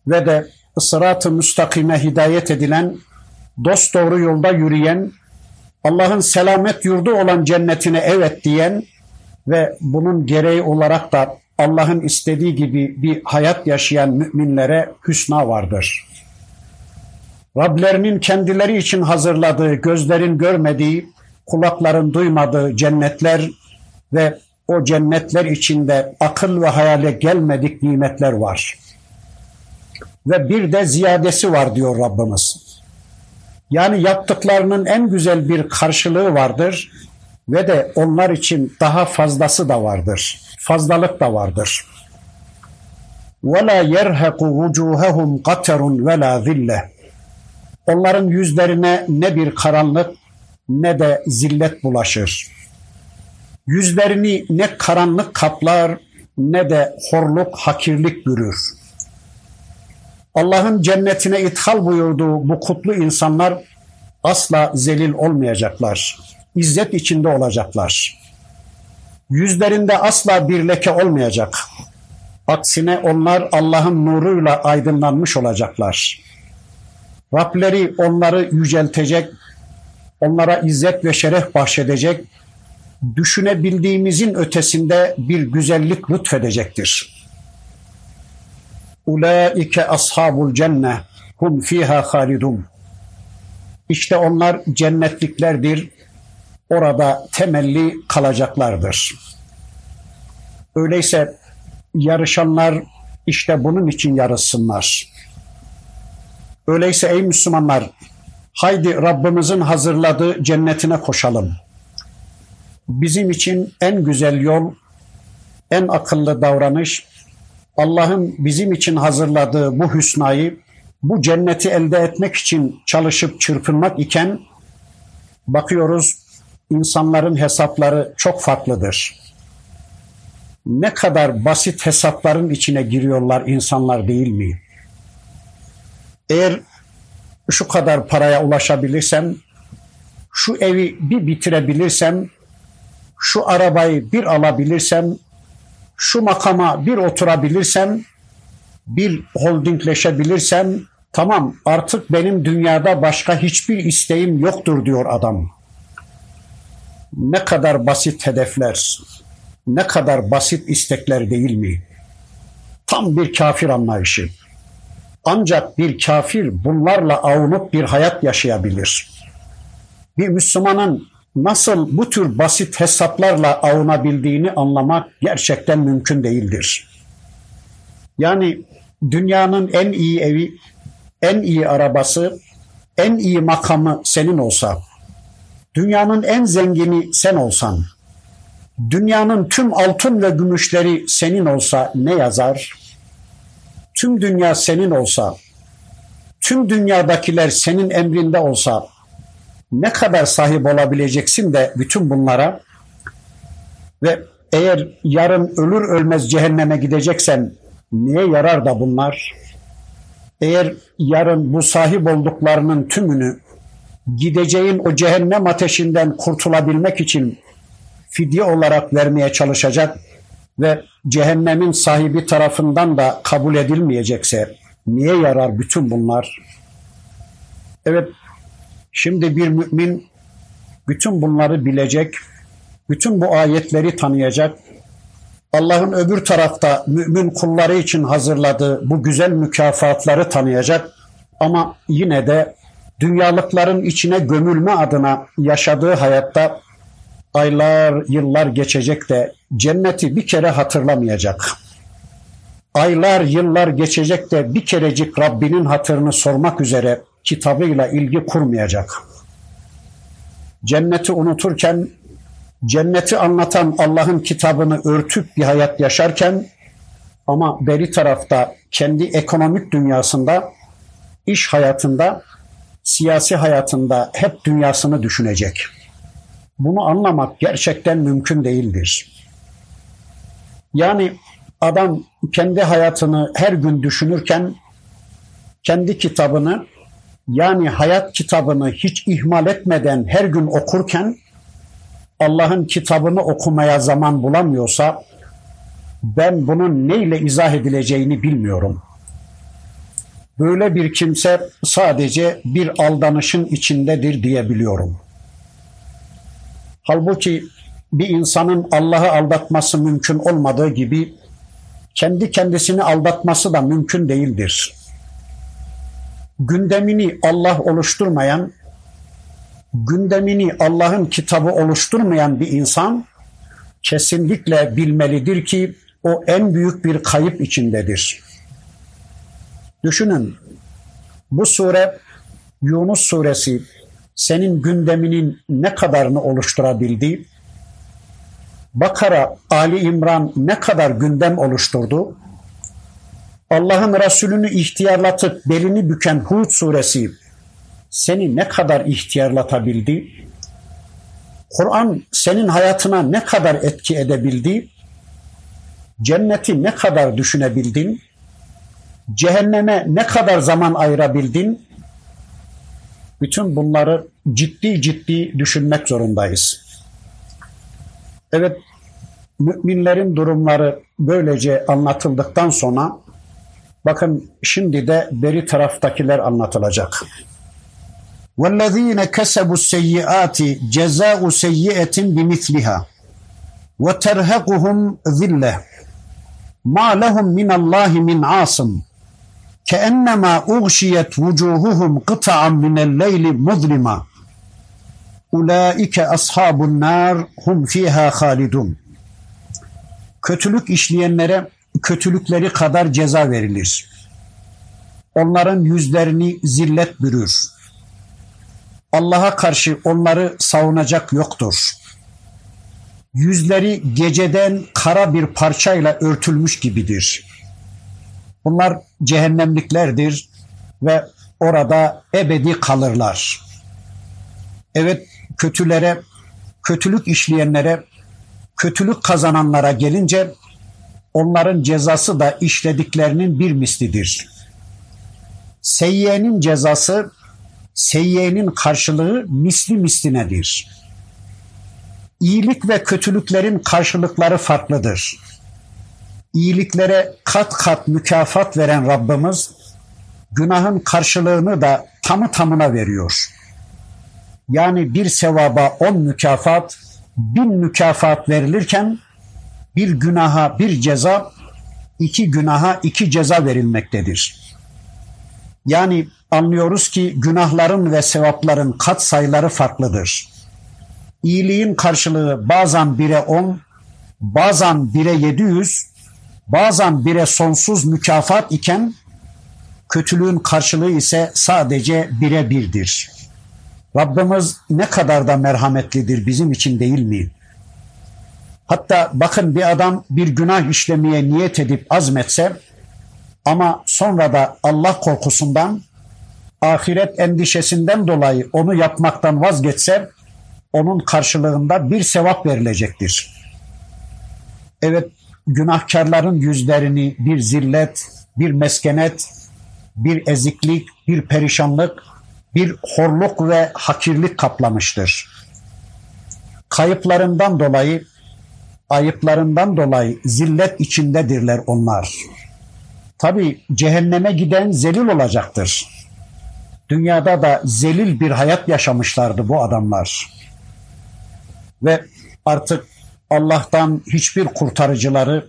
ve de sırat-ı müstakime hidayet edilen, dost doğru yolda yürüyen, Allah'ın selamet yurdu olan cennetine evet diyen ve bunun gereği olarak da Allah'ın istediği gibi bir hayat yaşayan müminlere hüsna vardır. Rablerinin kendileri için hazırladığı, gözlerin görmediği, kulakların duymadığı cennetler ve o cennetler içinde akıl ve hayale gelmedik nimetler var ve bir de ziyadesi var diyor Rabbimiz. Yani yaptıklarının en güzel bir karşılığı vardır ve de onlar için daha fazlası da vardır. Fazlalık da vardır. وَلَا يَرْهَقُ وُجُوهَهُمْ قَتَرٌ وَلَا ذِلَّةٌ Onların yüzlerine ne bir karanlık ne de zillet bulaşır. Yüzlerini ne karanlık kaplar ne de horluk, hakirlik bürür. Allah'ın cennetine ithal buyurduğu bu kutlu insanlar asla zelil olmayacaklar. İzzet içinde olacaklar. Yüzlerinde asla bir leke olmayacak. Aksine onlar Allah'ın nuruyla aydınlanmış olacaklar. Rableri onları yüceltecek, onlara izzet ve şeref bahşedecek, düşünebildiğimizin ötesinde bir güzellik lütfedecektir. Ulaike ashabul cenne hum fiha halidun. İşte onlar cennetliklerdir. Orada temelli kalacaklardır. Öyleyse yarışanlar işte bunun için yarışsınlar. Öyleyse ey Müslümanlar haydi Rabbimizin hazırladığı cennetine koşalım. Bizim için en güzel yol, en akıllı davranış Allah'ın bizim için hazırladığı bu hüsnayı, bu cenneti elde etmek için çalışıp çırpınmak iken bakıyoruz insanların hesapları çok farklıdır. Ne kadar basit hesapların içine giriyorlar insanlar değil mi? Eğer şu kadar paraya ulaşabilirsem, şu evi bir bitirebilirsem, şu arabayı bir alabilirsem, şu makama bir oturabilirsem, bir holdingleşebilirsem, tamam artık benim dünyada başka hiçbir isteğim yoktur diyor adam. Ne kadar basit hedefler, ne kadar basit istekler değil mi? Tam bir kafir anlayışı. Ancak bir kafir bunlarla avunup bir hayat yaşayabilir. Bir Müslümanın nasıl bu tür basit hesaplarla avunabildiğini anlamak gerçekten mümkün değildir. Yani dünyanın en iyi evi, en iyi arabası, en iyi makamı senin olsa, dünyanın en zengini sen olsan, dünyanın tüm altın ve gümüşleri senin olsa ne yazar? Tüm dünya senin olsa, tüm dünyadakiler senin emrinde olsa ne kadar sahip olabileceksin de bütün bunlara ve eğer yarın ölür ölmez cehenneme gideceksen niye yarar da bunlar? Eğer yarın bu sahip olduklarının tümünü gideceğin o cehennem ateşinden kurtulabilmek için fidye olarak vermeye çalışacak ve cehennemin sahibi tarafından da kabul edilmeyecekse niye yarar bütün bunlar? Evet Şimdi bir mümin bütün bunları bilecek, bütün bu ayetleri tanıyacak. Allah'ın öbür tarafta mümin kulları için hazırladığı bu güzel mükafatları tanıyacak. Ama yine de dünyalıkların içine gömülme adına yaşadığı hayatta aylar, yıllar geçecek de cenneti bir kere hatırlamayacak. Aylar, yıllar geçecek de bir kerecik Rabbinin hatırını sormak üzere kitabıyla ilgi kurmayacak. Cenneti unuturken, cenneti anlatan Allah'ın kitabını örtüp bir hayat yaşarken ama beri tarafta kendi ekonomik dünyasında, iş hayatında, siyasi hayatında hep dünyasını düşünecek. Bunu anlamak gerçekten mümkün değildir. Yani adam kendi hayatını her gün düşünürken kendi kitabını yani hayat kitabını hiç ihmal etmeden her gün okurken Allah'ın kitabını okumaya zaman bulamıyorsa ben bunun neyle izah edileceğini bilmiyorum. Böyle bir kimse sadece bir aldanışın içindedir diyebiliyorum. Halbuki bir insanın Allah'ı aldatması mümkün olmadığı gibi kendi kendisini aldatması da mümkün değildir gündemini Allah oluşturmayan, gündemini Allah'ın kitabı oluşturmayan bir insan kesinlikle bilmelidir ki o en büyük bir kayıp içindedir. Düşünün bu sure Yunus suresi senin gündeminin ne kadarını oluşturabildi? Bakara, Ali İmran ne kadar gündem oluşturdu? Allah'ın Resulünü ihtiyarlatıp belini büken Hud suresi seni ne kadar ihtiyarlatabildi? Kur'an senin hayatına ne kadar etki edebildi? Cenneti ne kadar düşünebildin? Cehenneme ne kadar zaman ayırabildin? Bütün bunları ciddi ciddi düşünmek zorundayız. Evet, müminlerin durumları böylece anlatıldıktan sonra bakın şimdi de beri taraftakiler anlatılacak. وَالَّذ۪ينَ كَسَبُوا السَّيِّئَاتِ جَزَاءُ سَيِّئَةٍ بِمِثْلِهَا وَتَرْهَقُهُمْ ذِلَّةٌ مَا لَهُمْ مِنَ اللّٰهِ مِنْ عَاصِمٍ كَأَنَّمَا اُغْشِيَتْ وُجُوهُهُمْ قِطَعًا مِنَ اللَّيْلِ مُظْلِمًا Ulaike ashabun nar hum fiha halidun. Kötülük işleyenlere kötülükleri kadar ceza verilir. Onların yüzlerini zillet bürür. Allah'a karşı onları savunacak yoktur. Yüzleri geceden kara bir parçayla örtülmüş gibidir. Bunlar cehennemliklerdir ve orada ebedi kalırlar. Evet kötülere, kötülük işleyenlere, kötülük kazananlara gelince onların cezası da işlediklerinin bir mislidir. Seyyiyenin cezası, seyyiyenin karşılığı misli mislinedir. İyilik ve kötülüklerin karşılıkları farklıdır. İyiliklere kat kat mükafat veren Rabbimiz, günahın karşılığını da tamı tamına veriyor. Yani bir sevaba on mükafat, bin mükafat verilirken bir günaha bir ceza, iki günaha iki ceza verilmektedir. Yani anlıyoruz ki günahların ve sevapların kat sayıları farklıdır. İyiliğin karşılığı bazen bire on, bazen bire yedi yüz, bazen bire sonsuz mükafat iken kötülüğün karşılığı ise sadece bire birdir. Rabbimiz ne kadar da merhametlidir bizim için değil mi? Hatta bakın bir adam bir günah işlemeye niyet edip azmetse ama sonra da Allah korkusundan, ahiret endişesinden dolayı onu yapmaktan vazgeçse onun karşılığında bir sevap verilecektir. Evet günahkarların yüzlerini bir zillet, bir meskenet, bir eziklik, bir perişanlık, bir horluk ve hakirlik kaplamıştır. Kayıplarından dolayı, ayıplarından dolayı zillet içindedirler onlar. Tabi cehenneme giden zelil olacaktır. Dünyada da zelil bir hayat yaşamışlardı bu adamlar. Ve artık Allah'tan hiçbir kurtarıcıları,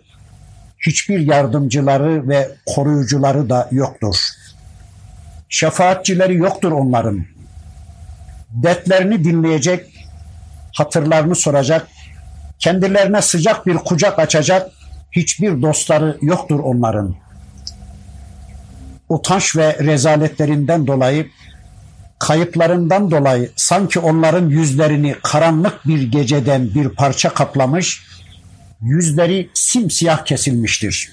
hiçbir yardımcıları ve koruyucuları da yoktur. Şefaatçileri yoktur onların. Dertlerini dinleyecek, hatırlarını soracak, kendilerine sıcak bir kucak açacak hiçbir dostları yoktur onların. Utanç ve rezaletlerinden dolayı, kayıplarından dolayı sanki onların yüzlerini karanlık bir geceden bir parça kaplamış, yüzleri simsiyah kesilmiştir.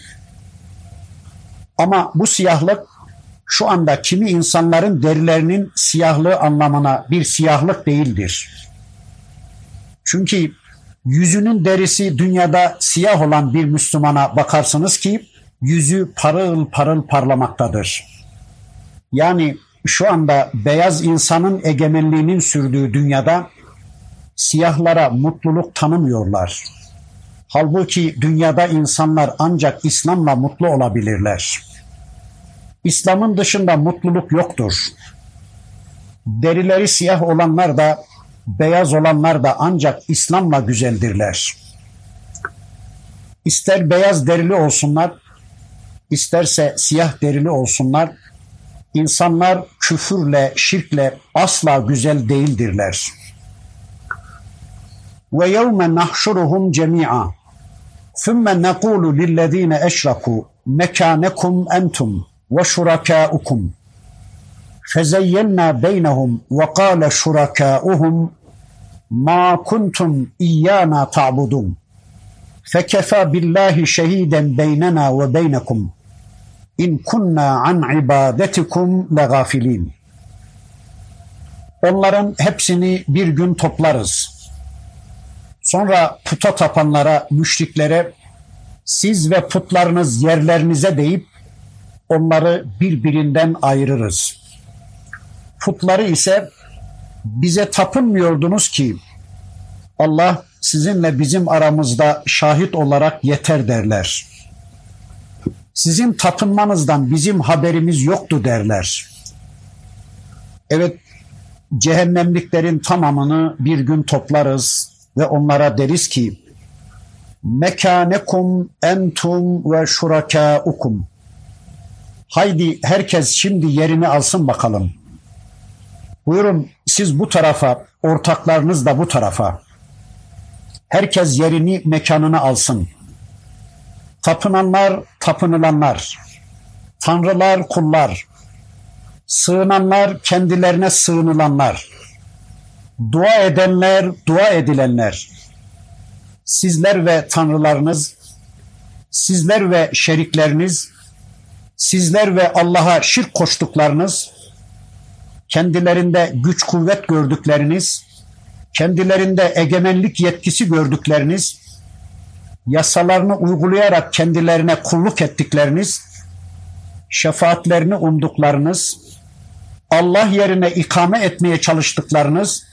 Ama bu siyahlık şu anda kimi insanların derilerinin siyahlığı anlamına bir siyahlık değildir. Çünkü yüzünün derisi dünyada siyah olan bir Müslümana bakarsınız ki yüzü parıl parıl parlamaktadır. Yani şu anda beyaz insanın egemenliğinin sürdüğü dünyada siyahlara mutluluk tanımıyorlar. Halbuki dünyada insanlar ancak İslam'la mutlu olabilirler. İslam'ın dışında mutluluk yoktur. Derileri siyah olanlar da beyaz olanlar da ancak İslam'la güzeldirler. İster beyaz derili olsunlar, isterse siyah derili olsunlar, insanlar küfürle, şirkle asla güzel değildirler. Ve yevme nahşuruhum cemi'a ثُمَّ نَقُولُ لِلَّذ۪ينَ اَشْرَكُوا مَكَانَكُمْ اَنْتُمْ وشركاؤكم فزينا بينهم وقال شركاؤهم ma kuntum iyyana ta'budun fekefa billahi şehiden beynena ve beynekum in kunna an ibadetikum legafilin onların hepsini bir gün toplarız. Sonra puta tapanlara, müşriklere siz ve putlarınız yerlerinize deyip onları birbirinden ayırırız. Putları ise bize tapınmıyordunuz ki Allah sizinle bizim aramızda şahit olarak yeter derler. Sizin tapınmanızdan bizim haberimiz yoktu derler. Evet cehennemliklerin tamamını bir gün toplarız ve onlara deriz ki mekanekum entum ve şurakaukum haydi herkes şimdi yerini alsın bakalım. Buyurun siz bu tarafa, ortaklarınız da bu tarafa. Herkes yerini, mekanını alsın. Tapınanlar, tapınılanlar. Tanrılar, kullar. Sığınanlar, kendilerine sığınılanlar. Dua edenler, dua edilenler. Sizler ve tanrılarınız, sizler ve şerikleriniz, sizler ve Allah'a şirk koştuklarınız, kendilerinde güç kuvvet gördükleriniz, kendilerinde egemenlik yetkisi gördükleriniz, yasalarını uygulayarak kendilerine kulluk ettikleriniz, şefaatlerini umduklarınız, Allah yerine ikame etmeye çalıştıklarınız,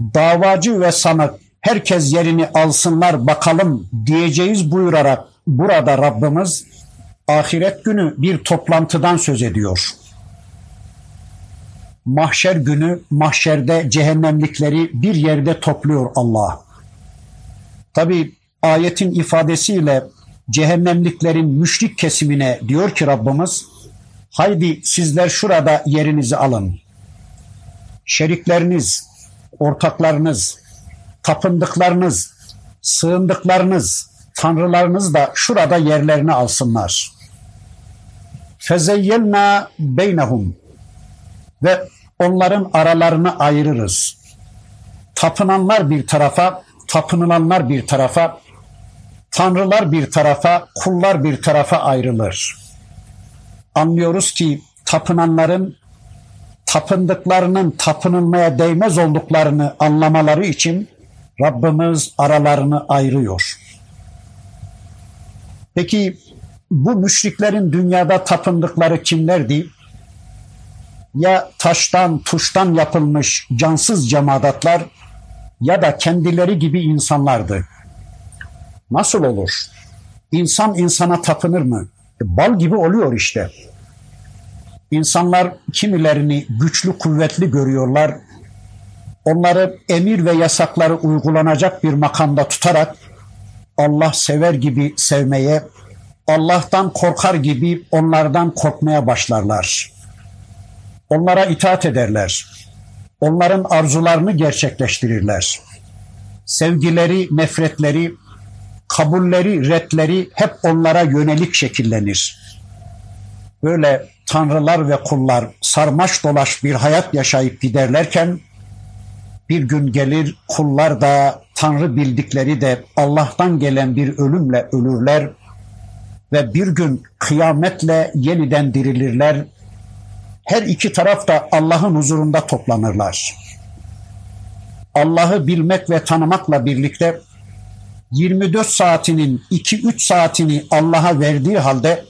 davacı ve sanık herkes yerini alsınlar bakalım diyeceğiz buyurarak burada Rabbimiz ahiret günü bir toplantıdan söz ediyor mahşer günü mahşerde cehennemlikleri bir yerde topluyor Allah. Tabi ayetin ifadesiyle cehennemliklerin müşrik kesimine diyor ki Rabbimiz haydi sizler şurada yerinizi alın. Şerikleriniz, ortaklarınız, tapındıklarınız, sığındıklarınız, tanrılarınız da şurada yerlerini alsınlar. Fezeyyelna beynehum ve onların aralarını ayırırız. Tapınanlar bir tarafa, tapınılanlar bir tarafa, tanrılar bir tarafa, kullar bir tarafa ayrılır. Anlıyoruz ki tapınanların tapındıklarının tapınılmaya değmez olduklarını anlamaları için Rabbimiz aralarını ayırıyor. Peki bu müşriklerin dünyada tapındıkları kimlerdi? Ya taştan, tuştan yapılmış cansız cemadatlar ya da kendileri gibi insanlardı. Nasıl olur? İnsan insana tapınır mı? E, bal gibi oluyor işte. İnsanlar kimilerini güçlü kuvvetli görüyorlar. Onları emir ve yasakları uygulanacak bir makamda tutarak Allah sever gibi sevmeye, Allah'tan korkar gibi onlardan korkmaya başlarlar. Onlara itaat ederler. Onların arzularını gerçekleştirirler. Sevgileri, nefretleri, kabulleri, retleri hep onlara yönelik şekillenir. Böyle tanrılar ve kullar sarmaş dolaş bir hayat yaşayıp giderlerken bir gün gelir kullar da tanrı bildikleri de Allah'tan gelen bir ölümle ölürler ve bir gün kıyametle yeniden dirilirler her iki taraf da Allah'ın huzurunda toplanırlar. Allah'ı bilmek ve tanımakla birlikte 24 saatinin 2-3 saatini Allah'a verdiği halde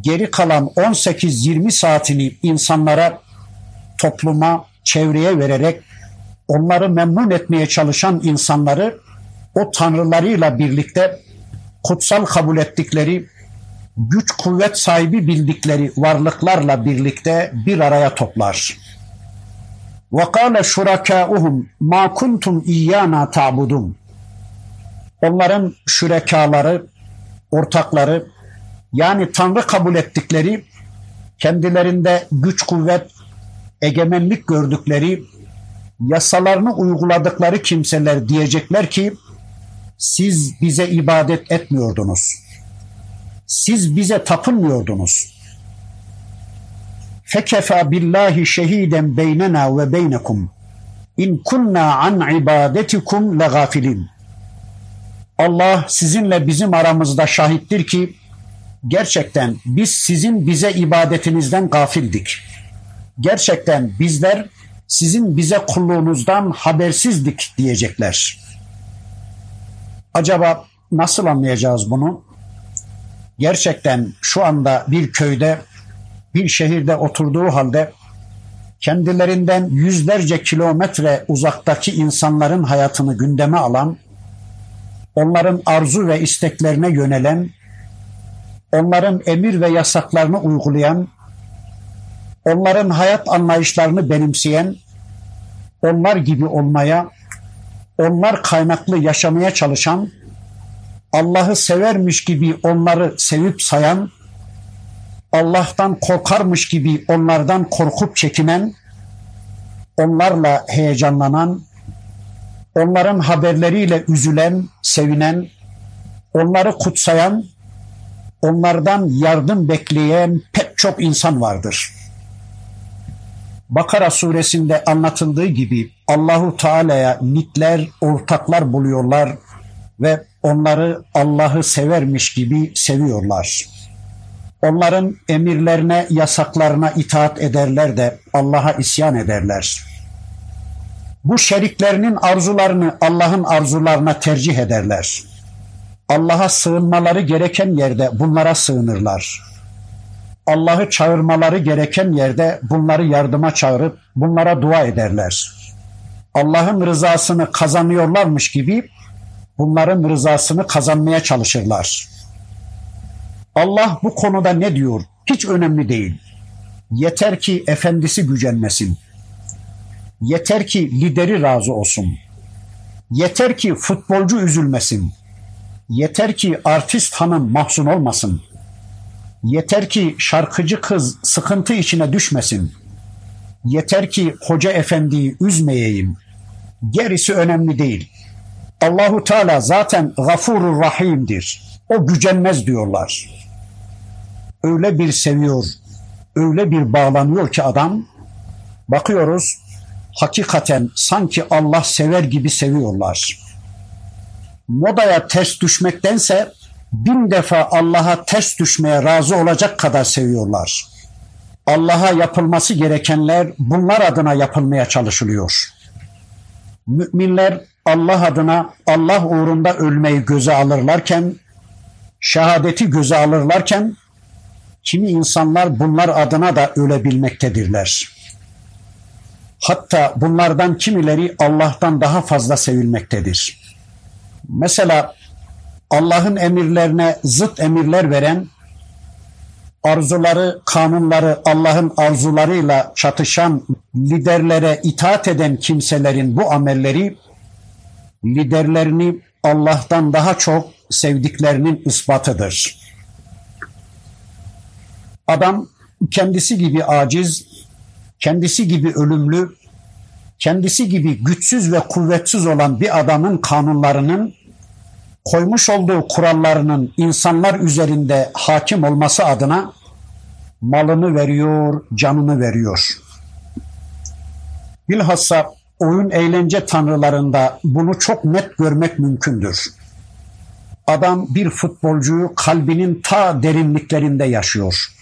geri kalan 18-20 saatini insanlara, topluma, çevreye vererek onları memnun etmeye çalışan insanları o tanrılarıyla birlikte kutsal kabul ettikleri güç kuvvet sahibi bildikleri varlıklarla birlikte bir araya toplar. وَقَالَ شُرَكَاؤُهُمْ مَا كُنْتُمْ اِيَّانَا تَعْبُدُونَ Onların şürekaları, ortakları yani Tanrı kabul ettikleri, kendilerinde güç kuvvet, egemenlik gördükleri, yasalarını uyguladıkları kimseler diyecekler ki siz bize ibadet etmiyordunuz. Siz bize tapınmıyordunuz. Fekefa billahi şehiden beynena ve beynekum. İn kunna an ibadetikum legafilin. Allah sizinle bizim aramızda şahittir ki gerçekten biz sizin bize ibadetinizden gafildik. Gerçekten bizler sizin bize kulluğunuzdan habersizdik diyecekler. Acaba nasıl anlayacağız bunu? Gerçekten şu anda bir köyde, bir şehirde oturduğu halde kendilerinden yüzlerce kilometre uzaktaki insanların hayatını gündeme alan, onların arzu ve isteklerine yönelen, onların emir ve yasaklarını uygulayan, onların hayat anlayışlarını benimseyen, onlar gibi olmaya, onlar kaynaklı yaşamaya çalışan, Allah'ı severmiş gibi onları sevip sayan, Allah'tan korkarmış gibi onlardan korkup çekinen, onlarla heyecanlanan, onların haberleriyle üzülen, sevinen, onları kutsayan, onlardan yardım bekleyen pek çok insan vardır. Bakara suresinde anlatıldığı gibi Allahu Teala'ya nitler, ortaklar buluyorlar ve onları Allah'ı severmiş gibi seviyorlar. Onların emirlerine, yasaklarına itaat ederler de Allah'a isyan ederler. Bu şeriklerinin arzularını Allah'ın arzularına tercih ederler. Allah'a sığınmaları gereken yerde bunlara sığınırlar. Allah'ı çağırmaları gereken yerde bunları yardıma çağırıp bunlara dua ederler. Allah'ın rızasını kazanıyorlarmış gibi bunların rızasını kazanmaya çalışırlar. Allah bu konuda ne diyor? Hiç önemli değil. Yeter ki efendisi gücenmesin. Yeter ki lideri razı olsun. Yeter ki futbolcu üzülmesin. Yeter ki artist hanım mahzun olmasın. Yeter ki şarkıcı kız sıkıntı içine düşmesin. Yeter ki hoca efendiyi üzmeyeyim. Gerisi önemli değil. Allahu Teala zaten gafurur rahimdir. O gücenmez diyorlar öyle bir seviyor, öyle bir bağlanıyor ki adam bakıyoruz hakikaten sanki Allah sever gibi seviyorlar. Modaya ters düşmektense bin defa Allah'a ters düşmeye razı olacak kadar seviyorlar. Allah'a yapılması gerekenler bunlar adına yapılmaya çalışılıyor. Müminler Allah adına Allah uğrunda ölmeyi göze alırlarken, şehadeti göze alırlarken Kimi insanlar bunlar adına da ölebilmektedirler. Hatta bunlardan kimileri Allah'tan daha fazla sevilmektedir. Mesela Allah'ın emirlerine zıt emirler veren, arzuları, kanunları Allah'ın arzularıyla çatışan liderlere itaat eden kimselerin bu amelleri liderlerini Allah'tan daha çok sevdiklerinin ispatıdır. Adam kendisi gibi aciz, kendisi gibi ölümlü, kendisi gibi güçsüz ve kuvvetsiz olan bir adamın kanunlarının koymuş olduğu kurallarının insanlar üzerinde hakim olması adına malını veriyor, canını veriyor. Bilhassa oyun eğlence tanrılarında bunu çok net görmek mümkündür. Adam bir futbolcuyu kalbinin ta derinliklerinde yaşıyor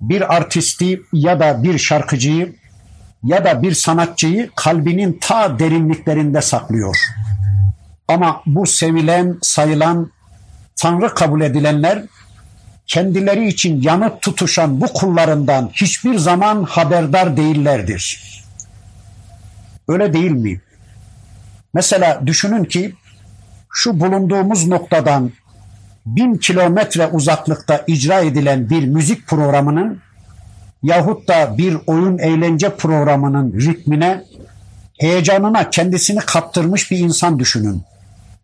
bir artisti ya da bir şarkıcıyı ya da bir sanatçıyı kalbinin ta derinliklerinde saklıyor. Ama bu sevilen, sayılan, Tanrı kabul edilenler kendileri için yanıp tutuşan bu kullarından hiçbir zaman haberdar değillerdir. Öyle değil mi? Mesela düşünün ki şu bulunduğumuz noktadan bin kilometre uzaklıkta icra edilen bir müzik programının yahut da bir oyun eğlence programının ritmine, heyecanına kendisini kaptırmış bir insan düşünün.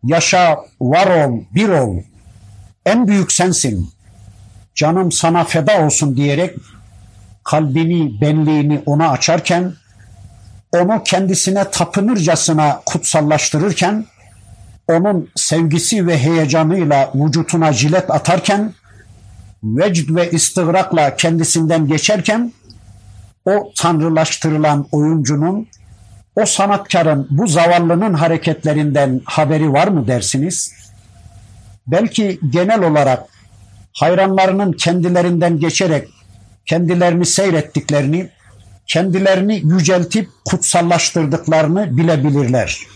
Yaşa, var ol, bir ol. En büyük sensin. Canım sana feda olsun diyerek kalbini, benliğini ona açarken, onu kendisine tapınırcasına kutsallaştırırken, onun sevgisi ve heyecanıyla vücutuna jilet atarken vecd ve istigrakla kendisinden geçerken o tanrılaştırılan oyuncunun o sanatkarın bu zavallının hareketlerinden haberi var mı dersiniz? Belki genel olarak hayranlarının kendilerinden geçerek kendilerini seyrettiklerini, kendilerini yüceltip kutsallaştırdıklarını bilebilirler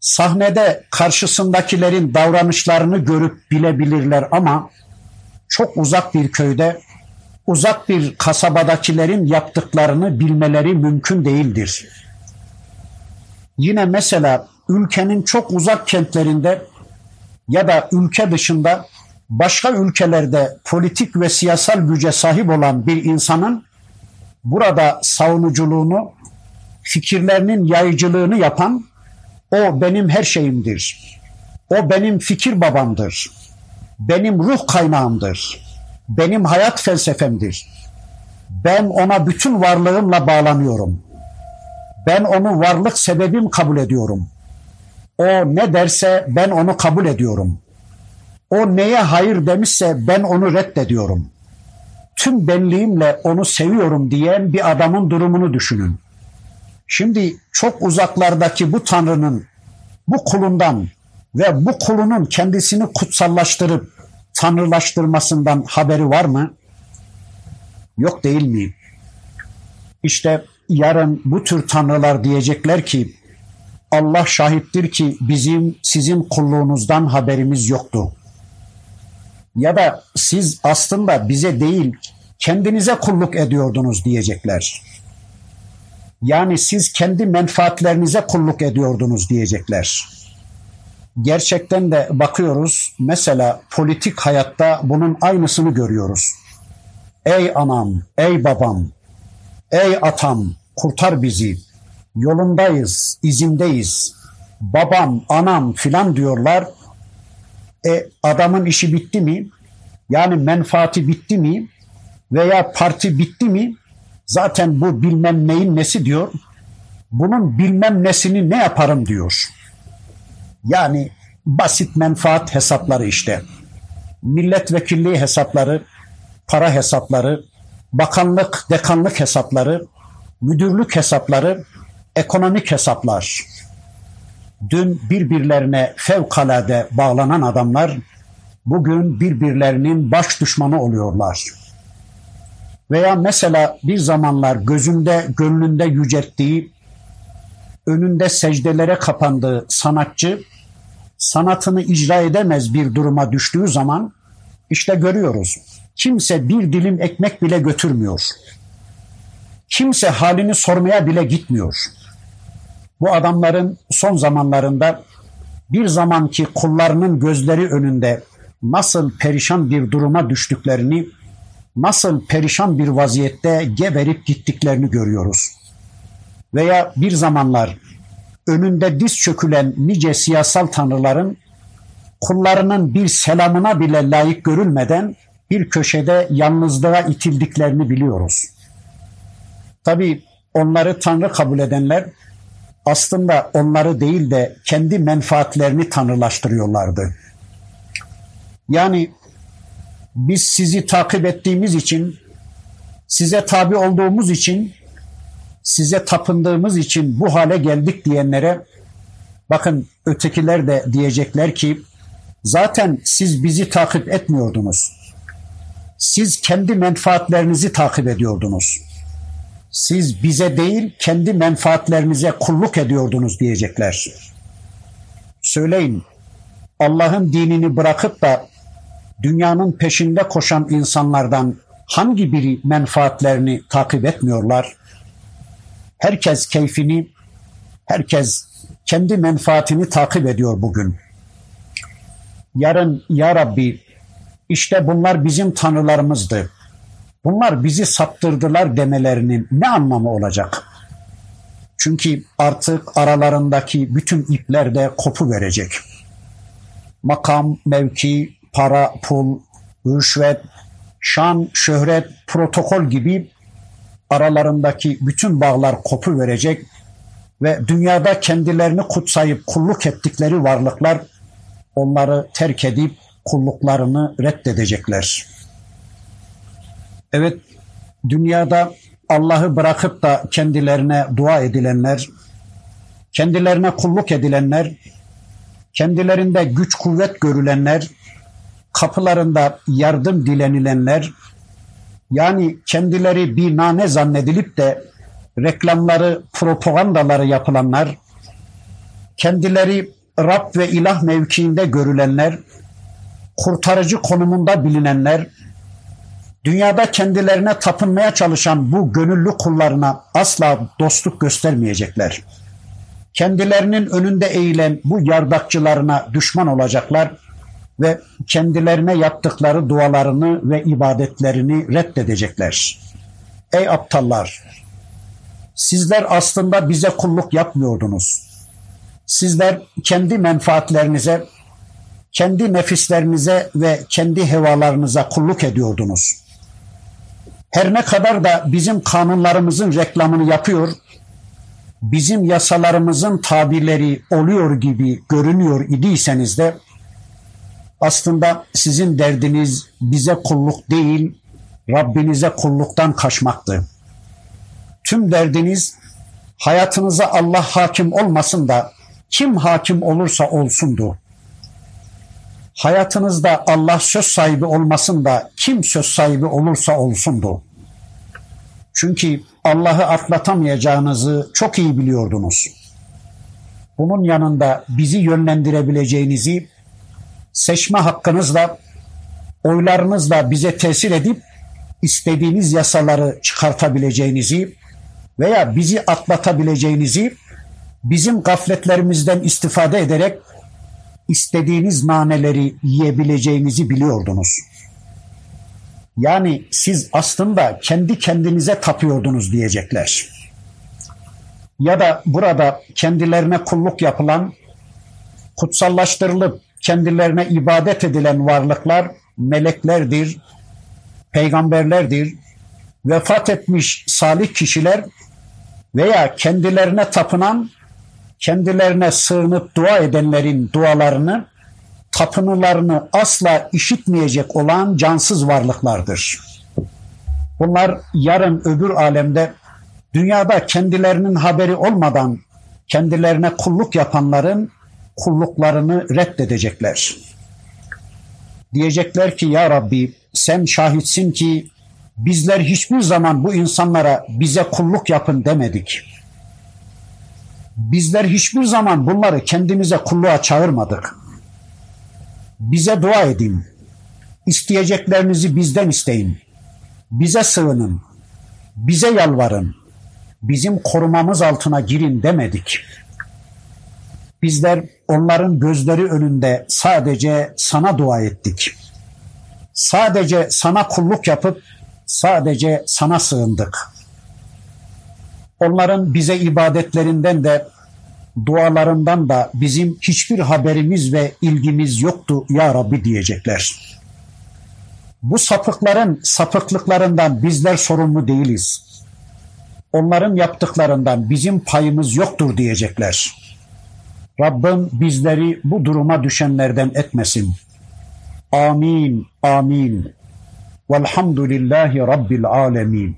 sahnede karşısındakilerin davranışlarını görüp bilebilirler ama çok uzak bir köyde uzak bir kasabadakilerin yaptıklarını bilmeleri mümkün değildir. Yine mesela ülkenin çok uzak kentlerinde ya da ülke dışında başka ülkelerde politik ve siyasal güce sahip olan bir insanın burada savunuculuğunu, fikirlerinin yayıcılığını yapan o benim her şeyimdir. O benim fikir babamdır. Benim ruh kaynağımdır. Benim hayat felsefemdir. Ben ona bütün varlığımla bağlanıyorum. Ben onu varlık sebebim kabul ediyorum. O ne derse ben onu kabul ediyorum. O neye hayır demişse ben onu reddediyorum. Tüm benliğimle onu seviyorum diyen bir adamın durumunu düşünün. Şimdi çok uzaklardaki bu Tanrı'nın bu kulundan ve bu kulunun kendisini kutsallaştırıp tanrılaştırmasından haberi var mı? Yok değil mi? İşte yarın bu tür tanrılar diyecekler ki Allah şahittir ki bizim sizin kulluğunuzdan haberimiz yoktu. Ya da siz aslında bize değil kendinize kulluk ediyordunuz diyecekler. Yani siz kendi menfaatlerinize kulluk ediyordunuz diyecekler. Gerçekten de bakıyoruz mesela politik hayatta bunun aynısını görüyoruz. Ey anam, ey babam, ey atam kurtar bizi. Yolundayız, izindeyiz. Babam, anam filan diyorlar. E adamın işi bitti mi? Yani menfaati bitti mi? Veya parti bitti mi? Zaten bu bilmem neyin nesi diyor. Bunun bilmem nesini ne yaparım diyor. Yani basit menfaat hesapları işte. Milletvekilliği hesapları, para hesapları, bakanlık, dekanlık hesapları, müdürlük hesapları, ekonomik hesaplar. Dün birbirlerine fevkalade bağlanan adamlar bugün birbirlerinin baş düşmanı oluyorlar. Veya mesela bir zamanlar gözünde, gönlünde yücelttiği, önünde secdelere kapandığı sanatçı sanatını icra edemez bir duruma düştüğü zaman işte görüyoruz. Kimse bir dilim ekmek bile götürmüyor. Kimse halini sormaya bile gitmiyor. Bu adamların son zamanlarında bir zamanki kullarının gözleri önünde nasıl perişan bir duruma düştüklerini, nasıl perişan bir vaziyette geberip gittiklerini görüyoruz. Veya bir zamanlar önünde diz çökülen nice siyasal tanrıların kullarının bir selamına bile layık görülmeden bir köşede yalnızlığa itildiklerini biliyoruz. Tabi onları tanrı kabul edenler aslında onları değil de kendi menfaatlerini tanrılaştırıyorlardı. Yani biz sizi takip ettiğimiz için, size tabi olduğumuz için size tapındığımız için bu hale geldik diyenlere bakın ötekiler de diyecekler ki zaten siz bizi takip etmiyordunuz. Siz kendi menfaatlerinizi takip ediyordunuz. Siz bize değil kendi menfaatlerinize kulluk ediyordunuz diyecekler. Söyleyin Allah'ın dinini bırakıp da dünyanın peşinde koşan insanlardan hangi biri menfaatlerini takip etmiyorlar? Herkes keyfini, herkes kendi menfaatini takip ediyor bugün. Yarın ya Rabbi işte bunlar bizim tanrılarımızdı. Bunlar bizi saptırdılar demelerinin ne anlamı olacak? Çünkü artık aralarındaki bütün ipler de kopu verecek. Makam, mevki, para, pul, rüşvet, şan, şöhret, protokol gibi aralarındaki bütün bağlar kopu verecek ve dünyada kendilerini kutsayıp kulluk ettikleri varlıklar onları terk edip kulluklarını reddedecekler. Evet, dünyada Allah'ı bırakıp da kendilerine dua edilenler, kendilerine kulluk edilenler, kendilerinde güç kuvvet görülenler, kapılarında yardım dilenilenler, yani kendileri bir nane zannedilip de reklamları, propagandaları yapılanlar, kendileri Rab ve ilah mevkiinde görülenler, kurtarıcı konumunda bilinenler, Dünyada kendilerine tapınmaya çalışan bu gönüllü kullarına asla dostluk göstermeyecekler. Kendilerinin önünde eğilen bu yardakçılarına düşman olacaklar ve kendilerine yaptıkları dualarını ve ibadetlerini reddedecekler. Ey aptallar! Sizler aslında bize kulluk yapmıyordunuz. Sizler kendi menfaatlerinize, kendi nefislerinize ve kendi hevalarınıza kulluk ediyordunuz. Her ne kadar da bizim kanunlarımızın reklamını yapıyor, bizim yasalarımızın tabirleri oluyor gibi görünüyor idiyseniz de aslında sizin derdiniz bize kulluk değil, Rabbinize kulluktan kaçmaktı. Tüm derdiniz hayatınıza Allah hakim olmasın da kim hakim olursa olsundu. Hayatınızda Allah söz sahibi olmasın da kim söz sahibi olursa olsundu. Çünkü Allah'ı atlatamayacağınızı çok iyi biliyordunuz. Bunun yanında bizi yönlendirebileceğinizi seçme hakkınızla, oylarınızla bize tesir edip istediğiniz yasaları çıkartabileceğinizi veya bizi atlatabileceğinizi bizim gafletlerimizden istifade ederek istediğiniz naneleri yiyebileceğinizi biliyordunuz. Yani siz aslında kendi kendinize tapıyordunuz diyecekler. Ya da burada kendilerine kulluk yapılan, kutsallaştırılıp kendilerine ibadet edilen varlıklar meleklerdir, peygamberlerdir, vefat etmiş salih kişiler veya kendilerine tapınan, kendilerine sığınıp dua edenlerin dualarını, tapınılarını asla işitmeyecek olan cansız varlıklardır. Bunlar yarın öbür alemde dünyada kendilerinin haberi olmadan kendilerine kulluk yapanların kulluklarını reddedecekler. Diyecekler ki ya Rabbi sen şahitsin ki bizler hiçbir zaman bu insanlara bize kulluk yapın demedik. Bizler hiçbir zaman bunları kendimize kulluğa çağırmadık. Bize dua edin. İsteyeceklerinizi bizden isteyin. Bize sığının. Bize yalvarın. Bizim korumamız altına girin demedik. Bizler onların gözleri önünde sadece sana dua ettik. Sadece sana kulluk yapıp sadece sana sığındık. Onların bize ibadetlerinden de dualarından da bizim hiçbir haberimiz ve ilgimiz yoktu ya Rabbi diyecekler. Bu sapıkların sapıklıklarından bizler sorumlu değiliz. Onların yaptıklarından bizim payımız yoktur diyecekler. Rabbim bizleri bu duruma düşenlerden etmesin. Amin, amin. Velhamdülillahi Rabbil alemin.